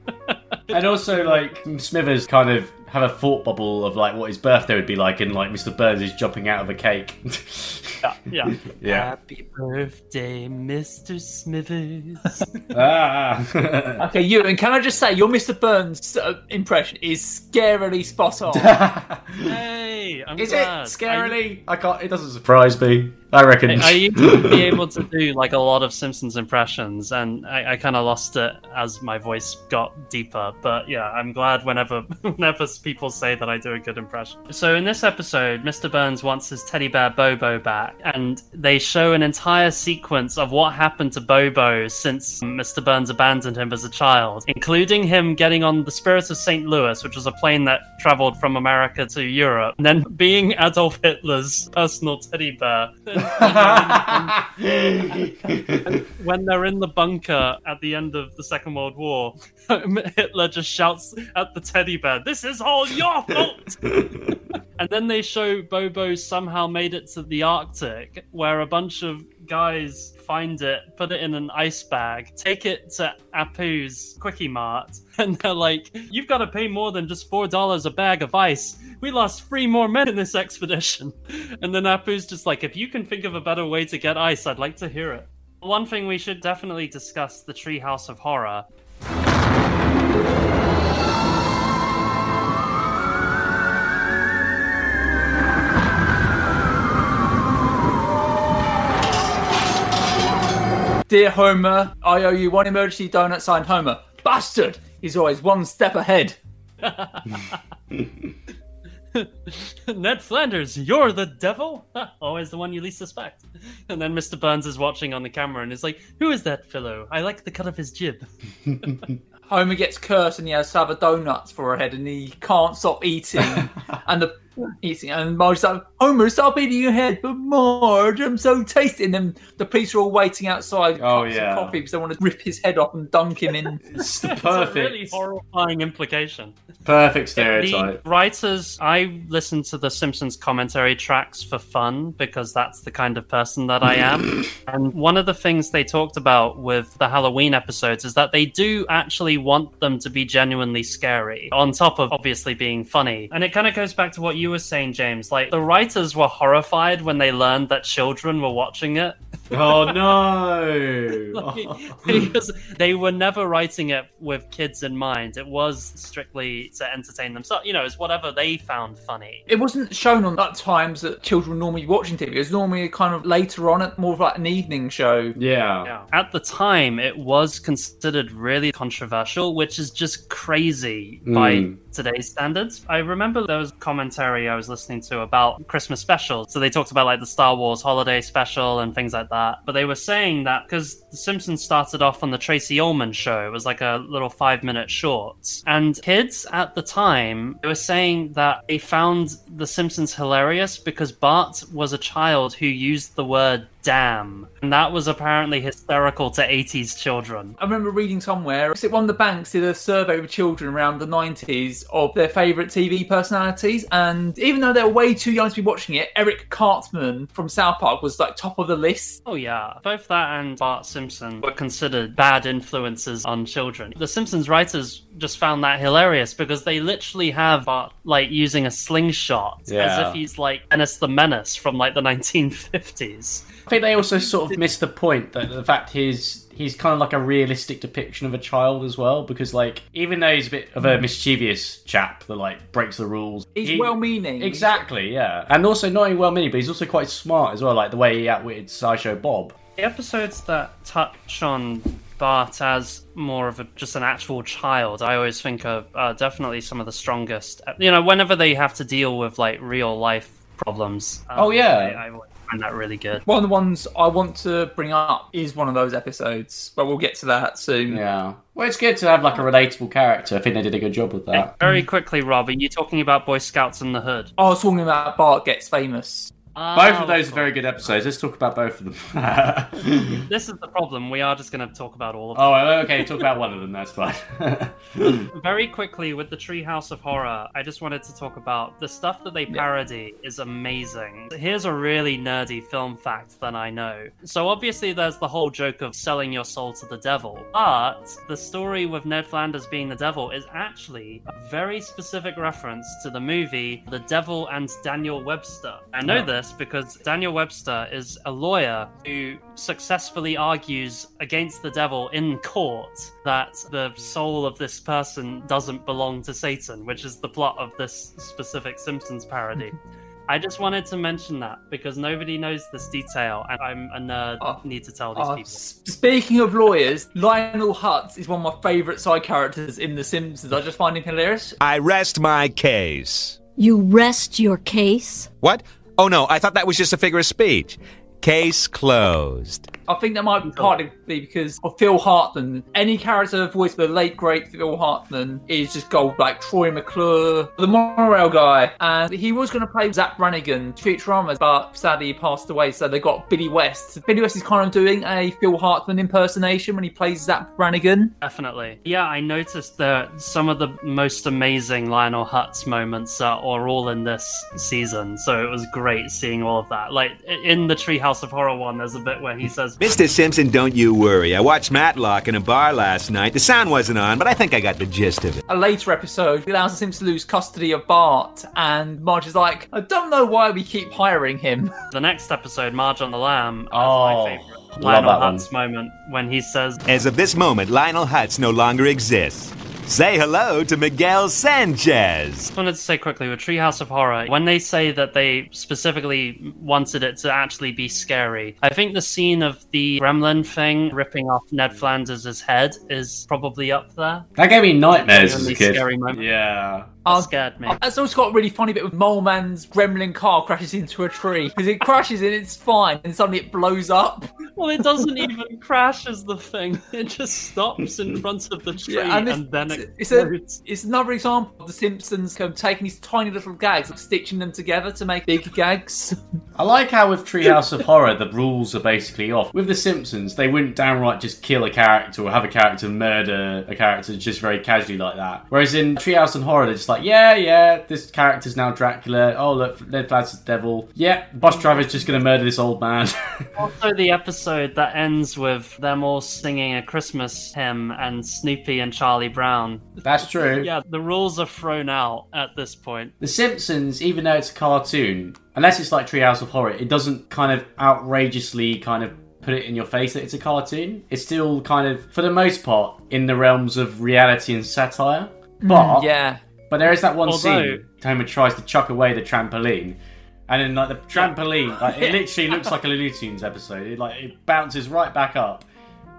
And also, like Smithers kind of have a thought bubble of like what his birthday would be like, and like Mr. Burns is jumping out of a cake. [LAUGHS] yeah, yeah. Yeah. Happy birthday, Mr. Smithers. [LAUGHS] ah. [LAUGHS] Okay, you and can I just say your Mr. Burns uh, impression is scarily spot on. hey, I'm Is glad. it scarily? I can't. It doesn't surprise me. I reckon. I, I used to be able to do like a lot of Simpsons impressions, and I, I kind of lost it as my voice got deeper. But yeah, I'm glad whenever whenever people say that I do a good impression. So in this episode, Mr. Burns wants his teddy bear Bobo back, and they show an entire sequence of what happened to Bobo since Mr. Burns abandoned him as a child, including him getting on the Spirit of St. Louis, which was a plane that traveled from America to Europe, and then being Adolf Hitler's personal teddy bear. [LAUGHS] [LAUGHS] when they're in the bunker at the end of the Second World War, Hitler just shouts at the teddy bear, This is all your fault! [LAUGHS] and then they show Bobo somehow made it to the Arctic, where a bunch of guys find it, put it in an ice bag, take it to Apu's Quickie Mart, [LAUGHS] and they're like, You've got to pay more than just $4 a bag of ice. We lost three more men in this expedition. [LAUGHS] And then Apu's just like, If you can think of a better way to get ice, I'd like to hear it. One thing we should definitely discuss the Treehouse of Horror. Dear Homer, I owe you one emergency donut signed Homer. Bastard! He's always one step ahead. [LAUGHS] Ned Flanders, you're the devil? [LAUGHS] Always the one you least suspect. And then Mr. Burns is watching on the camera and is like, Who is that fellow? I like the cut of his jib. [LAUGHS] Homer gets cursed and he has to have a donut for a head and he can't stop eating. and the eating and Marge's like, Homer, stop eating your head. But Marge, I'm so tasty. And then the police are all waiting outside Oh, cups yeah. of coffee because they want to rip his head off and dunk him in. [LAUGHS] It's the It's a perfect, really horrifying implication. perfect stereotype. The writers, I listen to the Simpsons commentary tracks for fun because that's the kind of person that I am. [COUGHS] and one of the things they talked about with the Halloween episodes is that they do actually want them to be genuinely scary, on top of obviously being funny. And it kind of goes back to what you were saying, James. Like, the writers were horrified when they learned that children were watching it. [LAUGHS] Oh no! [LAUGHS] because they were never writing it with kids in mind. It was strictly to entertain themselves. You know, it's whatever they found funny. It wasn't shown on at times that children were normally watching TV. It was normally kind of later on, at more of like an evening show. Yeah. At the time, it was considered really controversial, which is just crazy by Mm. Today's standards. I remember there was commentary I was listening to about Christmas specials. So they talked about like the Star Wars holiday special and things like that. But they were saying that because The Simpsons started off on the Tracey Ullman show, it was like a little five minute short. And kids at the time, they were saying that they found The Simpsons hilarious because Bart was a child who used the word damn. And that was apparently hysterical to 80s children. I remember reading somewhere, it one of the banks did a survey with children around the 90s of their favourite TV personalities, and even though they're way too young to be watching it, Eric Cartman from South Park was like top of the list. Oh yeah, both that and Bart Simpson were considered bad influences on children. The Simpsons writers just found that hilarious because they literally have Bart like using a slingshot as if he's like Dennis the Menace from like the [LAUGHS] 1950s. I think they also sort of missed the point that the fact he's he's kind of like a realistic depiction of a child as well because like even though he's a bit of a mischievous chap that like breaks the rules He's he- well-meaning. exactly yeah and also not only well-meaning but he's also quite smart as well like the way he outwitted sideshow bob The episodes that touch on Bart as more of a, just an actual child, I always think are uh, definitely some of the strongest. You know, whenever they have to deal with like real life problems. um, Oh, yeah. I, I always find that really good. One of the ones I want to bring up is one of those episodes, but we'll get to that soon. yeah well it's good to have like a relatable character i think they did a good job with that Very quickly, Rob, are you talking about Boy Scouts in the Hood? I was talking about Bart gets famous. Both of oh, those are very good episodes let's talk about both of them [LAUGHS] [LAUGHS] This is the problem. We are just going to talk about all of oh, them. oh okay talk about one of them that's fine [LAUGHS] Very quickly, with the Treehouse of Horror, I just wanted to talk about the stuff that they parody is amazing. Here's a really nerdy film fact that I know. So, obviously, there's the whole joke of selling your soul to the devil, but the story with Ned Flanders being the devil is actually a very specific reference to the movie The Devil and Daniel Webster. I know oh. Yeah. This because Daniel Webster is a lawyer who successfully argues against the devil in court that the soul of this person doesn't belong to Satan, which is the plot of this specific Simpsons parody. [LAUGHS] I just wanted to mention that because nobody knows this detail, and I'm a nerd. need to tell these Uh, people. speaking of lawyers, Lionel Hutz is one of my favourite side characters in The Simpsons. I just find him hilarious. I rest my case. You rest your case? What? Oh no, I thought that was just a figure of speech. Case closed. I think that might be partly because of Phil Hartman. Any character voiced by the late great Phil Hartman is just gold, like Troy McClure, the monorail guy, and he was going to play Zapp Brannigan Futurama, but sadly he passed away. So they got Billy West. Billy West is kind of doing a Phil Hartman impersonation when he plays Zapp Brannigan. Definitely. Yeah, I noticed that some of the most amazing Lionel Hutz moments are, are all in this season, so it was great seeing all of that. Like in the Treehouse of Horror one, there's a bit where he says, Mr. Simpson, don't you worry. I watched Matlock in a bar last night. The sound wasn't on, but I think I got the gist of it. A later episode allows the Simpsons to lose custody of Bart, and Marge is like, I don't know why we keep hiring him. [LAUGHS] The next episode, Marge on the Lamb, is Oh, my favorite Lionel. Hutz moment when he says, As of this moment, Lionel Hutz no longer exists. Say hello to Miguel Sanchez. I wanted to say quickly with Treehouse of Horror, when they say that they specifically wanted it to actually be scary, I think the scene of the gremlin thing ripping off Ned Flanders' head is probably up there. That gave me nightmares as a kid. scary moment. Yeah. That scared me. That's also got a really funny bit with Mole Man's gremlin car crashes into a tree because it crashes and it's fine, and suddenly it blows up. Well, it doesn't [LAUGHS] even crash as the thing. It just stops in front of the tree Yeah, and, and, then it's, it it's, a, it's another example of the Simpsons kind of taking these tiny little gags and stitching them together to make big gags. [LAUGHS] I like how with Treehouse of Horror the rules are basically off. With The Simpsons, they wouldn't downright just kill a character or have a character murder a character just very casually like that. Whereas in Treehouse of Horror, they're just like, yeah, yeah, this character's now Dracula. Oh look, Ned Flanders is the devil. Yeah, bus driver's just gonna murder this old man. [LAUGHS] Also, the episode that ends with them all singing a Christmas hymn and Snoopy and Charlie Brown. That's true. [LAUGHS] Yeah, the rules are thrown out at this point. The Simpsons, even though it's a cartoon, unless it's like Treehouse of Horror, it doesn't kind of outrageously kind of put it in your face that it's a cartoon. It's still kind of, for the most part, in the realms of reality and satire. But Mm, yeah. But there is that one Although- scene. Homer tries to chuck away the trampoline. And then, like the trampoline, like it [LAUGHS] literally looks like a Looney Tunes episode. It like it bounces right back up,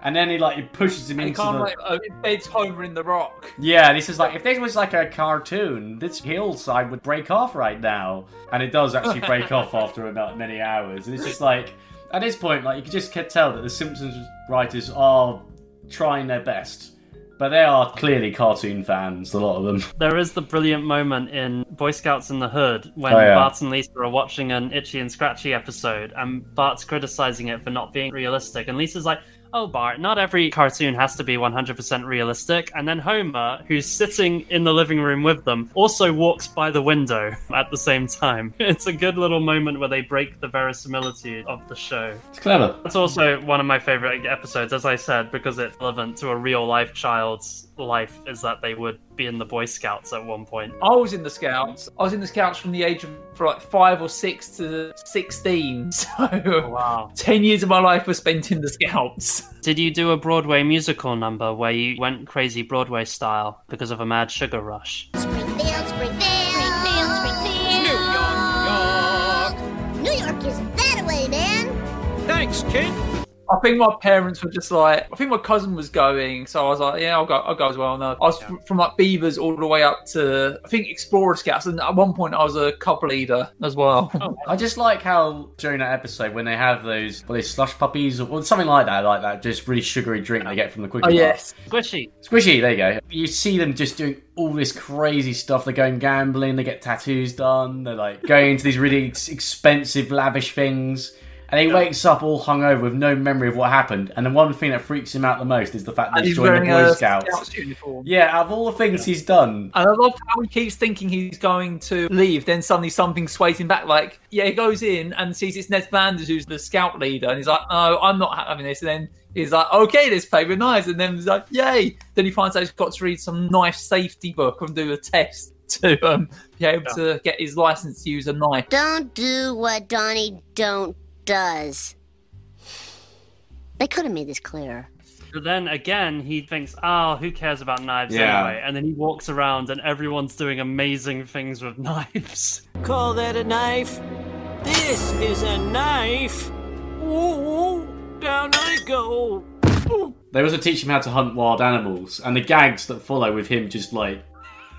and then he like it pushes him into the like uh, embeds Homer in the rock. yeah, and he says like, if this was like a cartoon, this hillside would break off right now, and it does actually break [LAUGHS] off after about many hours. And it's just like, at this point, like you can just tell that the Simpsons writers are trying their best, but they are clearly cartoon fans, a lot of them. There is the brilliant moment in Boy Scouts in the Hood when Oh, yeah. Bart and Lisa are watching an Itchy and Scratchy episode, and Bart's criticizing it for not being realistic, and Lisa's like, "Oh, Bart, not every cartoon has to be 100% realistic." And then Homer, who's sitting in the living room with them, also walks by the window [LAUGHS] at the same time. [LAUGHS] It's a good little moment where they break the verisimilitude of the show. It's clever. That's also one of my favorite episodes, as I said, because it's relevant to a real life child's life, is that they would be in the Boy Scouts at one point. I was in the Scouts. I was in the Scouts from the age of for like five or six to sixteen. [LAUGHS] So oh, wow, ten years of my life was spent in the Scouts. Did you do a Broadway musical number where you went crazy Broadway style because of a mad sugar rush? Springfield, Springfield, Springfield, New York. New York is that way, man. Thanks, kid. I think my parents were just like, I think my cousin was going, so I was like, yeah, I'll go, I'll go as well. No, I was fr- from like Beavers all the way up to, I think Explorer Scouts, and at one point I was a cub leader as well. Oh, I just like how during that episode when they have those, well, they slush puppies or something like that, like that, just really sugary drink they get from the quickie Oh bar. yes, Squishee. Squishee, there you go. You see them just doing all this crazy stuff. They're going gambling, they get tattoos done, they're like going into these really ex- expensive, lavish things. And he wakes up all hungover with no memory of what happened. And the one thing that freaks him out the most is the fact that and he's he's joined the Boy a Scouts. Scouts uniform. Yeah, out of all the things he's done, And I love how he keeps thinking he's going to leave, then suddenly something sways him back. Like, yeah, he goes in and sees it's Ned Flanders who's the scout leader, and he's like, no, I'm not having this. And then he's like, okay, this paper nice. And then he's like, yay. Then he finds out he's got to read some knife safety book and do a test [LAUGHS] to um, be able to get his license to use a knife. Don't do what Donnie don't does. They could have made this clearer. But then again, he thinks, oh, who cares about knives Yeah. anyway? And then he walks around and everyone's doing amazing things with [LAUGHS] knives. Call that a knife? This is a knife. Ooh, down I go. they also teach him how to hunt wild animals. And the gags that follow with him just like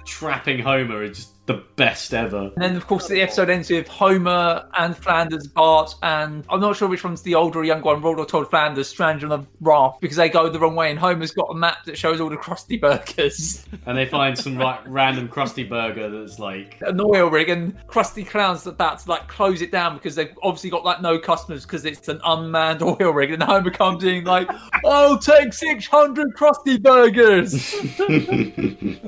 trapping Homer are just the best ever. And then, of course, the episode ends with Homer and Flanders, Bart, and I'm not sure which one's the older or younger one, Rod or Todd Flanders, stranded on a raft because they go the wrong way. And Homer's got a map that shows all the Krusty Burgers. [LAUGHS] And they find some like random Krusty Burger that's like an oil rig and Krusty Clown's about to like close it down because they've obviously got like no customers because it's an unmanned [LAUGHS] oil rig and Homer comes in like I'll take 600 Krusty Burgers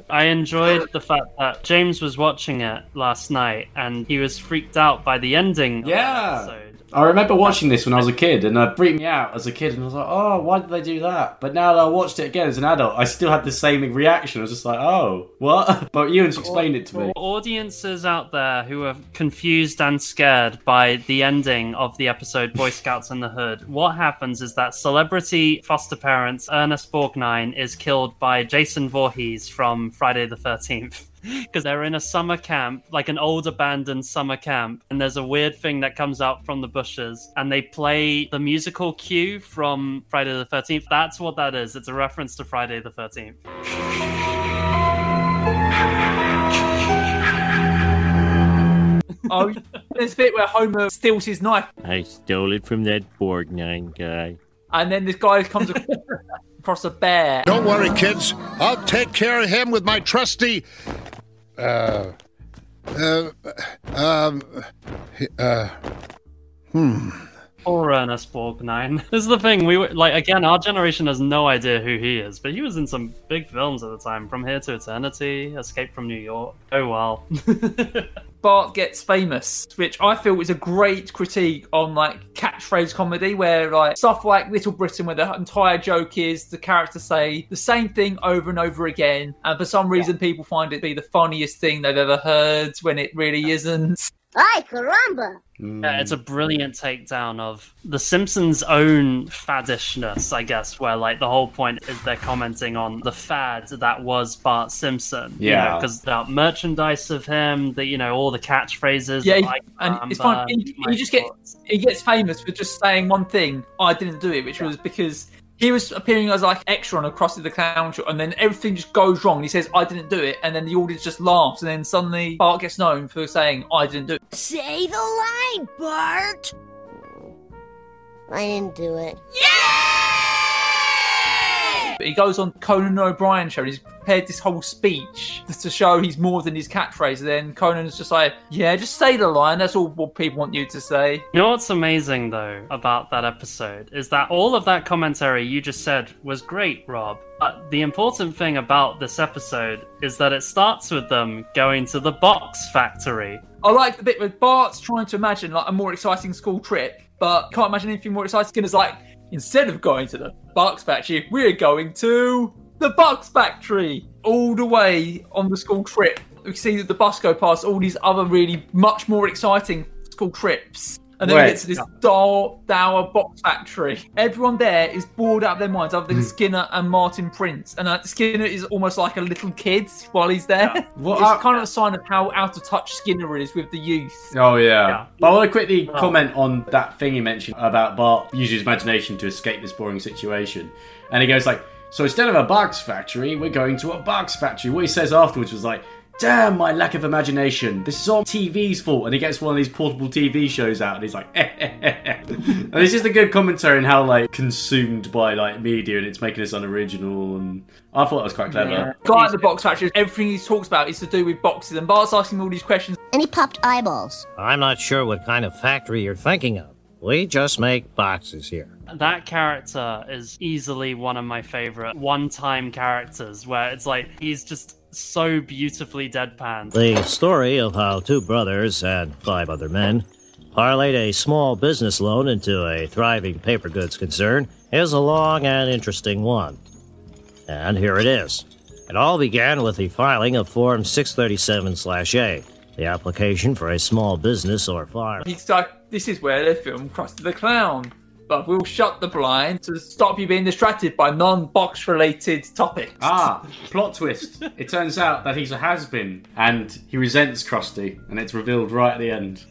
[LAUGHS] I enjoyed the fact that James was watching watching it last night, and he was freaked out by the ending. Yeah. I remember watching this when I was a kid, and it freaked me out as a kid, and I was like, "Oh, why did they do that?" But now that I watched it again as an adult, I still had the same reaction. I was just like, "Oh, what?" [LAUGHS] But Ewan's explained it to me. For audiences out there who are confused and scared by the ending of the episode Boy Scouts in the Hood, what happens is that celebrity foster parents Ernest Borgnine is killed by Jason Voorhees from Friday the 13th. Because they're in a summer camp, like an old abandoned summer camp, and there's a weird thing that comes out from the bushes, and they play the musical cue from Friday the 13th. That's what that is. It's a reference to Friday the 13th. Oh, there's a bit where Homer steals his knife, I stole it from that Borgnine guy. and then this guy comes across a bear. Don't worry, kids. I'll take care of him with my trusty. Uh. Uh. Um. Uh. Hmm. Poor Ernest Borgnine. This is the thing. We were like again, our generation has no idea who he is, but he was in some big films at the time. From Here to Eternity, Escape from New York. Oh well. [LAUGHS] Bart gets famous, which I feel is a great critique on like catchphrase comedy, where like stuff like Little Britain, where the entire joke is the characters say the same thing over and over again, and for some reason people find it to be the funniest thing they've ever heard when it really isn't. Ay, caramba! Mm. Yeah, it's a brilliant takedown of the Simpsons' own faddishness, I guess, where like the whole point is they're commenting on the fad that was Bart Simpson. Yeah. because the merchandise of him, the you know all the catchphrases. Yeah, he- like and it's fine. He, he just gets he gets famous for just saying one thing. I didn't do it, which was because he was appearing as like extra on a Krusty the Clown show, and then everything just goes wrong. He says, "I didn't do it," and then the audience just laughs, and then suddenly Bart gets known for saying, "I didn't do it." Say the line, Bart! I didn't do it. But he goes on Conan O'Brien show. He's prepared this whole speech to show he's more than his catchphrase. And then Conan's just like, "Yeah, just say the line. That's all what people want you to say." You know what's amazing though about that episode is that all of that commentary you just said was great, Rob. But the important thing about this episode is that it starts with them going to the box factory. I like the bit with Bart's trying to imagine like a more exciting school trip, but can't imagine anything more exciting. Skinner's like, instead of going to the box factory, we're going to the Bucks factory. All the way on the school trip, we see that the bus go past all these other really much more exciting school trips. And then we get to this dull, dour box factory. Everyone there is bored out of their minds, other than Skinner and Martin Prince. And uh, Skinner is almost like a little kid while he's there. [LAUGHS] What it's are- kind of a sign of how out of touch Skinner is with the youth. Oh yeah. Yeah. But I want to quickly comment on that thing you mentioned about Bart using his imagination to escape this boring situation, and he goes like, "So instead of a box factory, we're going to a box factory." What he says afterwards was like. Damn my lack of imagination. This is all TV's fault. And he gets one of these portable TV shows out and he's like, [LAUGHS] and it's just a good commentary on how like consumed by like media and it's making us unoriginal. And I thought that was quite clever. Guy at the box factory, everything he talks about is to do with boxes, and Bart's asking him all these questions. And he popped eyeballs. I'm not sure what kind of factory you're thinking of. We just make boxes here. That character is easily one of my favorite one-time characters where it's like he's just so beautifully deadpan. The story of how two brothers and five other men parlayed a small business loan into a thriving paper goods concern is a long and interesting one. And here it is. It all began with the filing of Form 637/A, the application for a small business or farm. He's like, this is where the film Krusty the Clown. But we'll shut the blind to stop you being distracted by non-box related topics. Ah, plot twist. It turns out that he's a has-been and he resents Krusty, and it's revealed right at the end.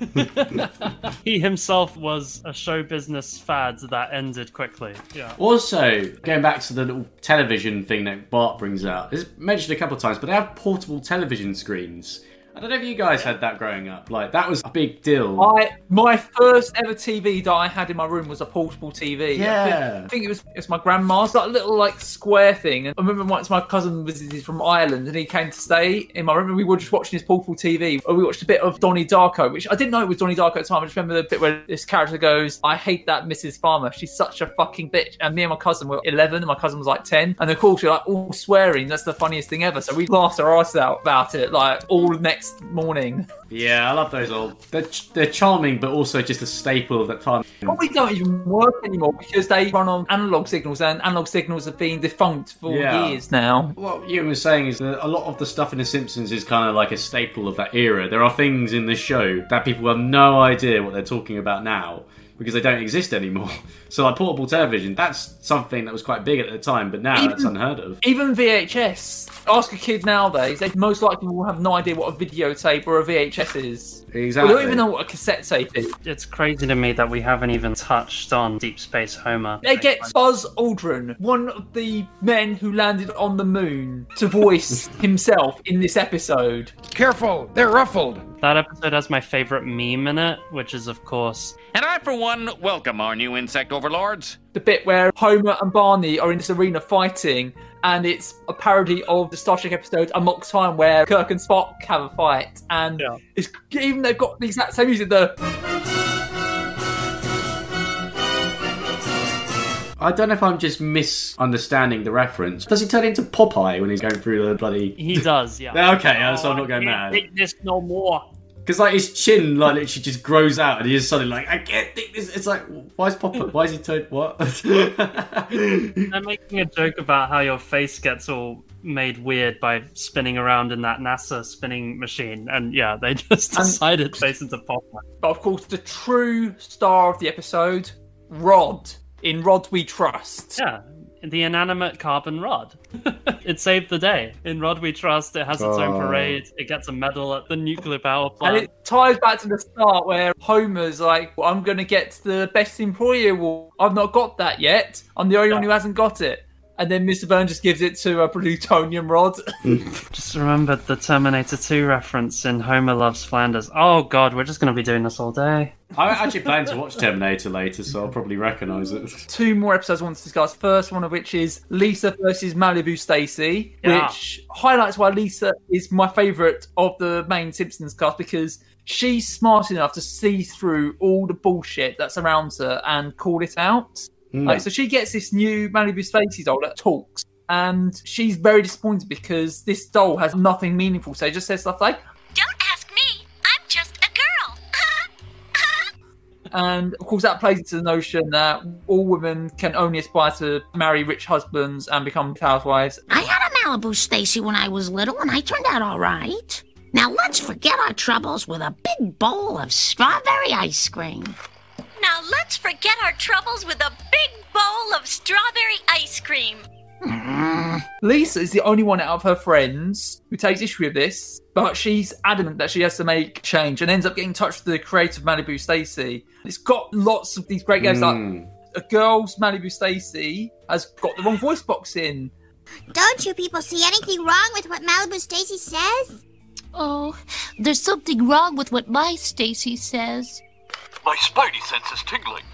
[LAUGHS] He himself was a show business fad that ended quickly. Yeah. Also, going back to the little television thing that Bart brings out, it's mentioned a couple of times, but they have portable television screens. I don't know if you guys had that growing up. Like, that was a big deal. I my first ever TV that I had in my room was a portable TV. I Yeah. think, I think it was it's my grandma's that little like square thing. And I remember once my cousin visited from Ireland and he came to stay in my room and we were just watching his portable TV. And we watched a bit of Donnie Darko, which I didn't know it was Donnie Darko at the time. I just remember the bit where this character goes, "I hate that Mrs. Farmer. She's such a fucking bitch." And me and my cousin were 11 and my cousin was like 10. And of course, we're like all swearing. That's the funniest thing ever. So we laughed our ass out about it like all next next morning. Yeah, I love those old. They're, ch- they're charming, but also just a staple of that time. Probably don't even work anymore because they run on analog signals, and analog signals have been defunct for Yeah. years now. What you were saying is that a lot of the stuff in The Simpsons is kind of like a staple of that era. There are things in the show that people have no idea what they're talking about now because they don't exist anymore. [LAUGHS] So, like portable television, that's something that was quite big at the time, but now Even- that's unheard of. Even VHS. Ask a kid nowadays, they most likely will have no idea what a videotape or a VHS is. Exactly. They don't even know what a cassette tape is. It's crazy to me that we haven't even touched on Deep Space Homer. They get Buzz Aldrin, one of the men who landed on the moon, to voice [LAUGHS] himself in this episode. Careful, they're ruffled. That episode has my favorite meme in it, which is, of course, And I, for one, welcome our new insect overlords. The bit where Homer and Barney are in this arena fighting, and it's a parody of the Star Trek episode Amok Time, where Kirk and Spock have a fight, and it's even they've got the exact same music. The I don't know if I'm just misunderstanding the reference. Does he turn into Popeye when he's going through the bloody. he does, yeah. [LAUGHS] Okay, yeah, so I'm not going mad. Take this no more. Because like his chin like literally just grows out and he's suddenly like, I can't think this. It's like, why is Popeye? Why is he turned what? [LAUGHS] They're making a joke about how your face gets all made weird by spinning around in that NASA spinning machine, and yeah, they [LAUGHS] just decided to face into Popeye. but of course, the true star of the episode, Rod. In Rod We Trust. Yeah, the inanimate carbon rod. [LAUGHS] it saved the day. In Rod We Trust, it has its own Oh. parade. It gets a medal at the nuclear power plant. And plant. it ties back to the start where Homer's like, well, I'm going to get the best employee award. I've not got that yet. I'm the only one who hasn't got it. And then Mr. Burns just gives it to a plutonium rod. [LAUGHS] Just remembered the Terminator 2 reference in Homer Loves Flanders. Oh god, we're just going to be doing this all day. I actually plan to watch Terminator later, so I'll probably recognise it. Two more episodes I want to discuss. First one of which is Lisa versus Malibu Stacy, Yeah. which highlights why Lisa is my favourite of the main Simpsons cast because she's smart enough to see through all the bullshit that surrounds her and call it out. Mm. Like, so she gets this new Malibu Stacy doll that talks, and she's very disappointed because this doll has nothing meaningful. So it just says stuff like, Don't ask me. I'm just a girl. [LAUGHS] and of course that plays into the notion that all women can only aspire to marry rich husbands and become housewives. I had a Malibu Stacy when I was little, and I turned out all right. Now let's forget our troubles with a big bowl of strawberry ice cream. Now let's forget our troubles with a big bowl of strawberry ice cream. [LAUGHS] Lisa is the only one out of her friends who takes issue with this, but she's adamant that she has to make change and ends up getting in touch with the creator of Malibu Stacy. It's got lots of these great games Mm. like a girl's Malibu Stacy has got the wrong voice box in. Don't you people see anything wrong with what Malibu Stacy says? Oh, there's something wrong with what my Stacy says. My spidey sense is tingling.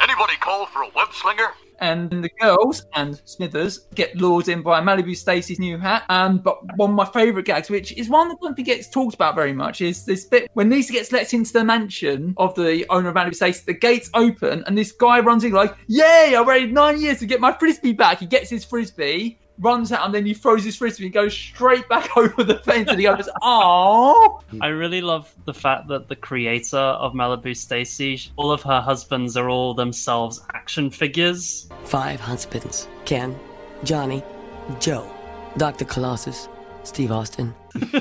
Anybody call for a web slinger? And the girls and Smithers get lured in by Malibu Stacy's new hat. And but one of my favourite gags, which is one that don't think gets talked about very much, is this bit when Lisa gets let into the mansion of the owner of Malibu Stacy. The gates open, and this guy runs in like, "Yay! I waited nine years to get my frisbee back." He gets his frisbee. Runs out and then he throws his frisbee and goes straight back [LAUGHS] over the fence and he goes, "Aww!" I really love the fact that the creator of Malibu Stacy, all of her husbands are all themselves action figures. Five husbands Ken, Johnny, Joe, Dr. Colossus, Steve Austin. [LAUGHS]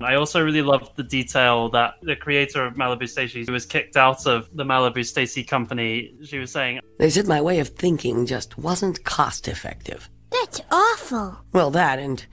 I also really love the detail that the creator of Malibu Stacy, who was kicked out of the Malibu Stacy company, she was saying, They said my way of thinking just wasn't cost effective. That's awful. Well, that and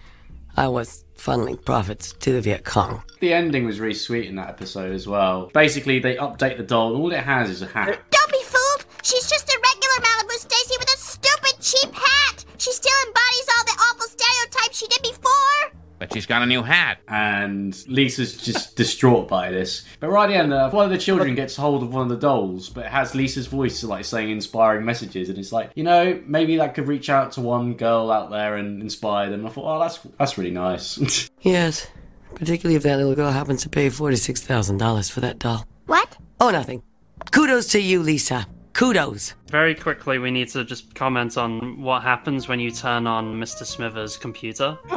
I was funneling profits to the Viet Cong. The ending was really sweet in that episode as well. Basically, they update the doll, and all it has is a hat. Don't be fooled. She's just a regular Malibu Stacy with a stupid cheap hat. She still embodies all the awful stereotypes she did before. But she's got a new hat. And Lisa's just distraught by this. But right at the end, uh, one of the children gets hold of one of the dolls, but it has Lisa's voice like saying inspiring messages, and it's like, you know, maybe that could reach out to one girl out there and inspire them. I thought, oh, that's that's really nice. [LAUGHS] Yes, particularly if that little girl happens to pay $46,000 for that doll. What? Oh, nothing. Kudos to you, Lisa. Kudos. Very quickly, we need to just comment on what happens when you turn on Mr. Smithers' computer. [LAUGHS]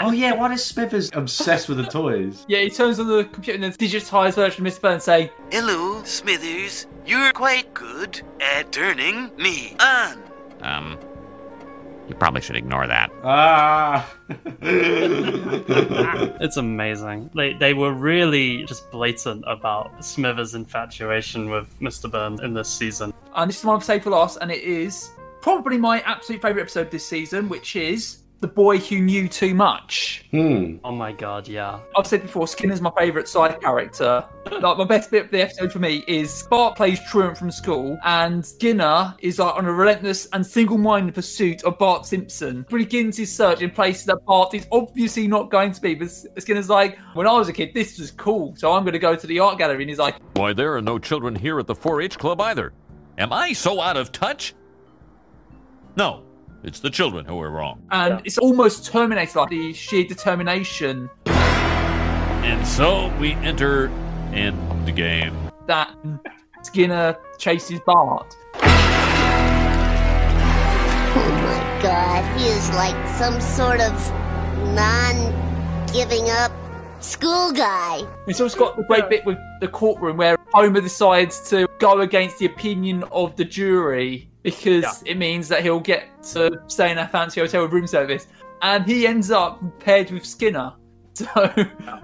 oh yeah, why is Smithers obsessed with the toys? Yeah, he turns on the computer and then digitized version of Mr. Burns saying, Hello, Smithers. You're quite good at turning me on. Um, you probably should ignore that. Ah. [LAUGHS] it's amazing. They they were really just blatant about Smithers' infatuation with Mr. Burns in this season. and this is one I've saved for last, and it is probably my absolute favourite episode this season, which is The Boy Who Knew Too Much. Hmm. Oh my god, yeah. I've said before, Skinner's my favourite side character. Like my best bit of the episode for me is Bart plays truant from school, and Skinner is like on a relentless and single-minded pursuit of Bart Simpson. Begins his search in places that Bart is obviously not going to be. But Skinner's like, when I was a kid, this was cool, so I'm going to go to the art gallery. And he's like, Why, there are no children here at the 4 H club either. Am I so out of touch? No, it's the children who are wrong. and it's almost Terminator, like the sheer determination And so we enter in the game. that Skinner chases Bart. Oh my god, he is like some sort of non giving up school guy. It's also got the great bit with the courtroom where Homer decides to go against the opinion of the jury because it means that he'll get to stay in a fancy hotel with room service. And he ends up paired with Skinner. [LAUGHS] So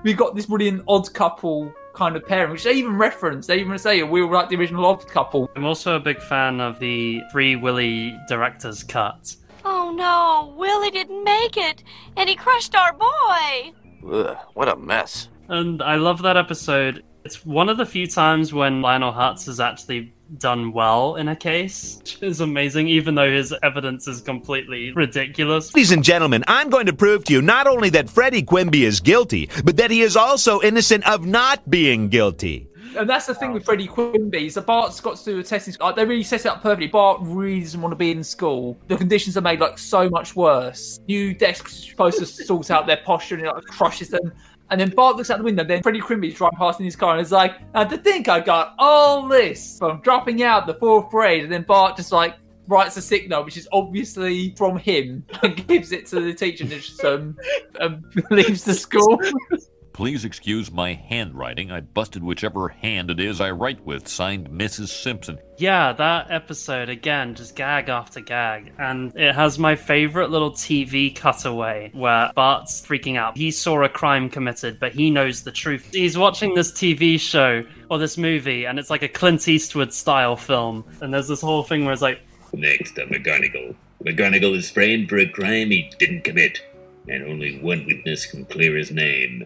we've got this brilliant odd couple kind of pairing, which they even reference. They even say we were like the original odd couple. I'm also a big fan of the Free Willy director's cut. Oh no, Willie didn't make it, and he crushed our boy. Ugh, what a mess. And I love that episode. It's one of the few times when Lionel Hutz has actually done well in a case, which is amazing, even though his evidence is completely ridiculous. Ladies and gentlemen, I'm going to prove to you not only that Freddie Quimby is guilty, but that he is also innocent of not being guilty. And that's the thing with Freddie Quimby. So Bart's got to do a testing. Like, they really set it up perfectly. Bart really doesn't want to be in school. The conditions are made like so much worse. New desks supposed to sort out their posture and it like crushes them. And then Bart looks out the window. Then Freddie Quimby's driving past in his car and is like, "And to think I got all this from dropping out the fourth grade." And then Bart just like writes a sick note, which is obviously from him, [LAUGHS] and gives it to the teacher and just um, um, [LAUGHS] leaves the school. [LAUGHS] Please excuse my handwriting. I busted whichever hand it is I write with. Signed Mrs. Simpson. Yeah, that episode again, just gag after gag. And it has my favorite little TV cutaway where Bart's freaking out. He saw a crime committed, but he knows the truth. He's watching this TV show or this movie, and it's like a Clint Eastwood style film. And there's this whole thing where it's like, Next to McGonagle. McGonagle is framed for a crime he didn't commit, and only one witness can clear his name.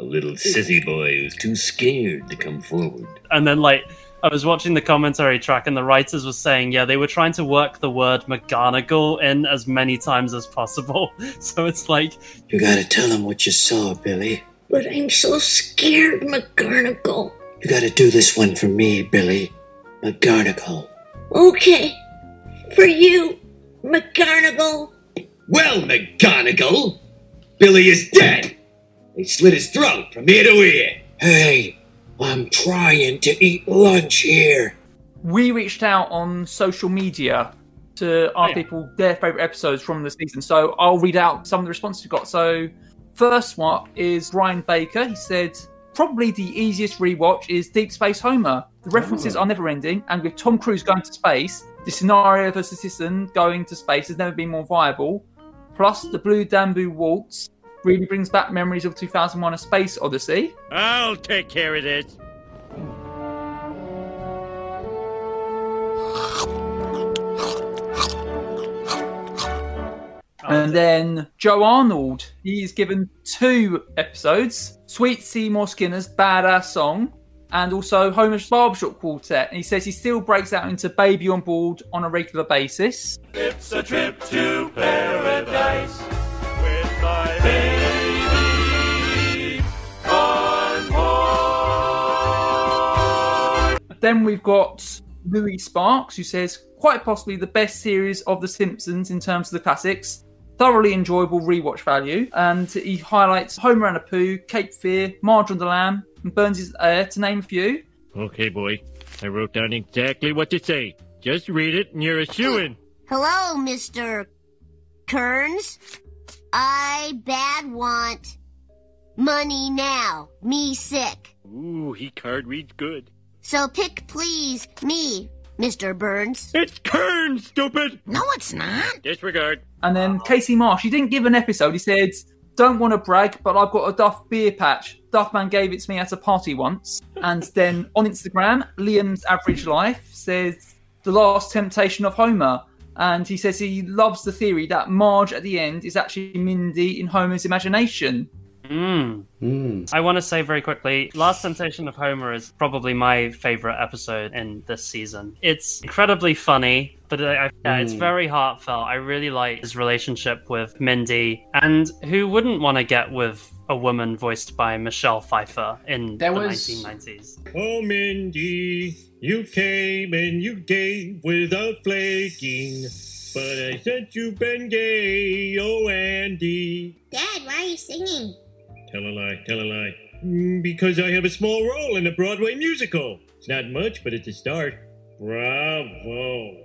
A little sissy boy who's too scared to come forward. and then like I was watching the commentary track, and the writers were saying, yeah, they were trying to work the word McGonagle in as many times as possible. [LAUGHS] So it's like, You gotta tell him what you saw, Billy. But I'm so scared, McGonagle. You gotta do this one for me, Billy. McGonagle. Okay. For you, McGonagle. Well, McGonagle! Billy is dead! They slit his throat from ear to ear. Hey, I'm trying to eat lunch here. we reached out on social media to ask people their favorite episodes from the season. So I'll read out some of the responses we got. So first one is Ryan Baker. He said probably the easiest rewatch is Deep Space Homer. The references oh. are never ending, and with Tom Cruise going to space, the scenario of a citizen going to space has never been more viable. Plus, the Blue Danube Waltz really brings back memories of 2001: A Space Odyssey. I'll take care of this. And then Joe Arnold, he's given two episodes Sweet Seymour Skinner's Badass Song and also Homer's Barbershop Quartet. And he says he still breaks out into Baby on Board on a regular basis. It's a trip to paradise with my baby. Then we've got Louis Sparks, who says quite possibly the best series of The Simpsons in terms of the classics. Thoroughly enjoyable rewatch value, and he highlights Homer and Apu, Cape Fear, Marge on the Lamb, and Burns' Heir, to name a few. Okay, boy. I wrote down exactly what to say. Just read it and you're a shoo-in. Hello, Mr. Kearns. I bad want money now. Me sick. Ooh, he card reads good. So pick please me, Mr. Burns. It's Kearns, stupid! No, it's not. Disregard. And then Casey Marsh, he didn't give an episode. He said, Don't want to brag, but I've got a Duff beer patch. Duffman gave it to me at a party once. [LAUGHS] And then on Instagram, Liam's Average Life says, The Last Temptation of Homer. And he says he loves the theory that Marge at the end is actually Mindy in Homer's imagination. Mm. I want to say very quickly Last Temptation of Homer is probably my favorite episode in this season. It's incredibly funny, but I, yeah, it's Mm. very heartfelt. I really like his relationship with Mindy, and who wouldn't want to get with a woman voiced by Michelle Pfeiffer in There the was- 1990s? Oh, Mindy, you came and you gave without flaking. But I said you've been gay, oh, Andy. Dad, why are you singing? Tell a lie, tell a lie. Mm, Because I have a small role in a Broadway musical. It's not much, but it's a start. Bravo.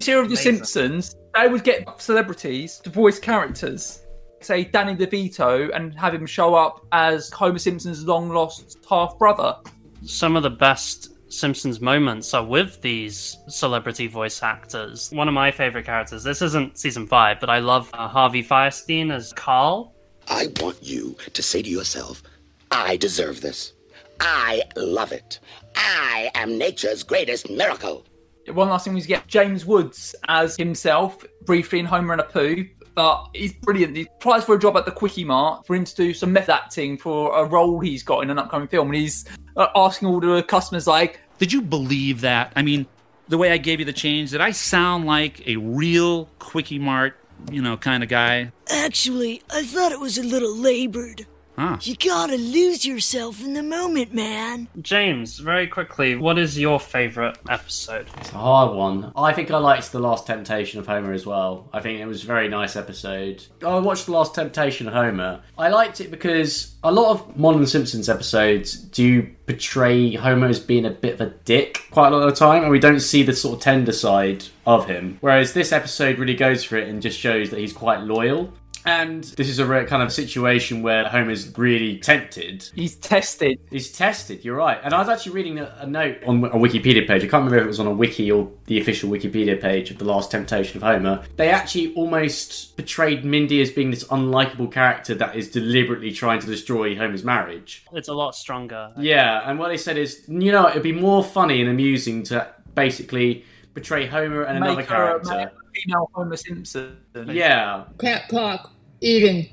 Share of The Simpsons, they would get celebrities to voice characters. Say Danny DeVito and have him show up as Homer Simpson's long lost half brother. Some of the best Simpsons moments are with these celebrity voice actors. One of my favorite characters, this isn't season five, but I love uh, Harvey Fierstein as Karl. I want you to say to yourself, I deserve this. I love it. I am nature's greatest miracle. One last thing was get James Woods as himself, briefly in Homer and a Apu. But he's brilliant. He applies for a job at the Kwik-E-Mart for him to do some method acting for a role he's got in an upcoming film. And he's uh, asking all the customers, like, Did you believe that? I mean, the way I gave you the change, did I sound like a real Kwik-E-Mart, you know, kind of guy? Actually, I thought it was a little labored. Huh. You gotta lose yourself in the moment, man. James, very quickly, what is your favorite episode? It's a hard one. I think I liked The Last Temptation of Homer as well. I think it was a very nice episode. I watched The Last Temptation of Homer. I liked it because a lot of modern Simpsons episodes do portray Homer as being a bit of a dick quite a lot of the time, and we don't see the sort of tender side of him. Whereas this episode really goes for it and just shows that he's quite loyal. And this is a rare kind of situation where Homer's really tempted. He's tested. He's tested, you're right. And I was actually reading a, a note on a Wikipedia page. I can't remember if it was on a wiki or the official Wikipedia page of The Last Temptation of Homer. They actually almost portrayed Mindy as being this unlikable character that is deliberately trying to destroy Homer's marriage. It's a lot stronger. Yeah, and what they said is, you know, it'd be more funny and amusing to basically portray Homer and another make her character. male- female Homer Simpson. Yeah. Cat clock. Eden.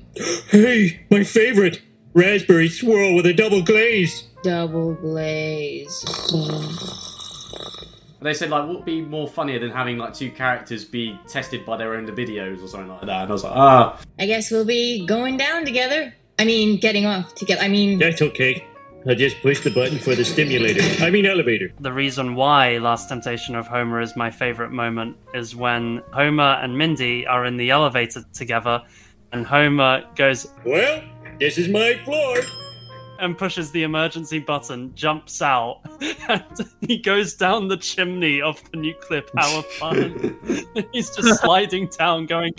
Hey, my favorite. Raspberry swirl with a double glaze. Double glaze. They said like, what would be more funnier than having like two characters be tested by their own videos or something like that? And I was like, ah, I guess we'll be going down together. I mean, getting off together. I mean, That's okay. I just push the button for the stimulator. I mean, elevator. The reason why Last Temptation of Homer is my favorite moment is when Homer and Mindy are in the elevator together, and Homer goes, Well, this is my floor. and pushes the emergency button, jumps out, [LAUGHS] and he goes down the chimney of the nuclear power [LAUGHS] plant. [LAUGHS] He's just sliding down, going,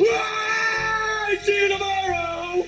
See you tomorrow.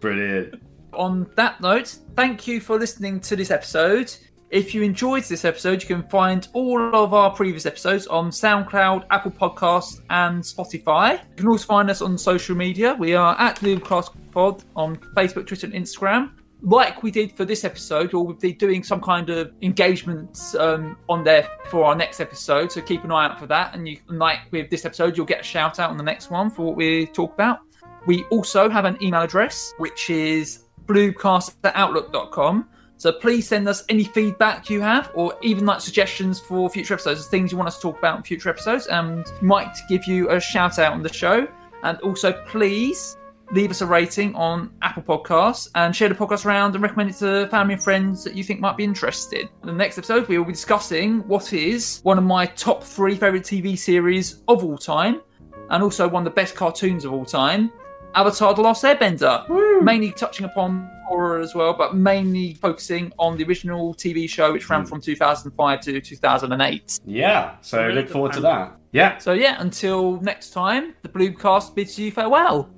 brilliant. On that note, thank you for listening to this episode. If you enjoyed this episode, you can find all of our previous episodes on SoundCloud, Apple Podcasts, and Spotify. You can also find us on social media. We are at Lucas Pod on Facebook, Twitter, and Instagram. Like we did for this episode, we'll be doing some kind of engagement um, on there for our next episode. So keep an eye out for that. And you, like with this episode, you'll get a shout out on the next one for what we talk about. We also have an email address, which is bluecast at outlook.com. So please send us any feedback you have, or even like suggestions for future episodes, things you want us to talk about in future episodes, and might give you a shout out on the show. And also, please leave us a rating on Apple Podcasts and share the podcast around and recommend it to family and friends that you think might be interested. In the next episode, we will be discussing what is one of my top three favorite TV series of all time, and also one of the best cartoons of all time. Avatar: The Last Airbender, mainly touching upon Korra as well, but mainly focusing on the original TV show, which ran hmm. from 2005 to 2008. Yeah, so look forward to that. Yeah. So yeah, until next time, the Bloomcast bids you farewell.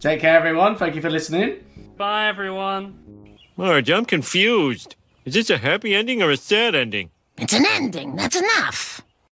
Take care, everyone. Thank you for listening. Bye, everyone. Marge, I'm confused. Is this a happy ending or a sad ending? It's an ending. That's enough.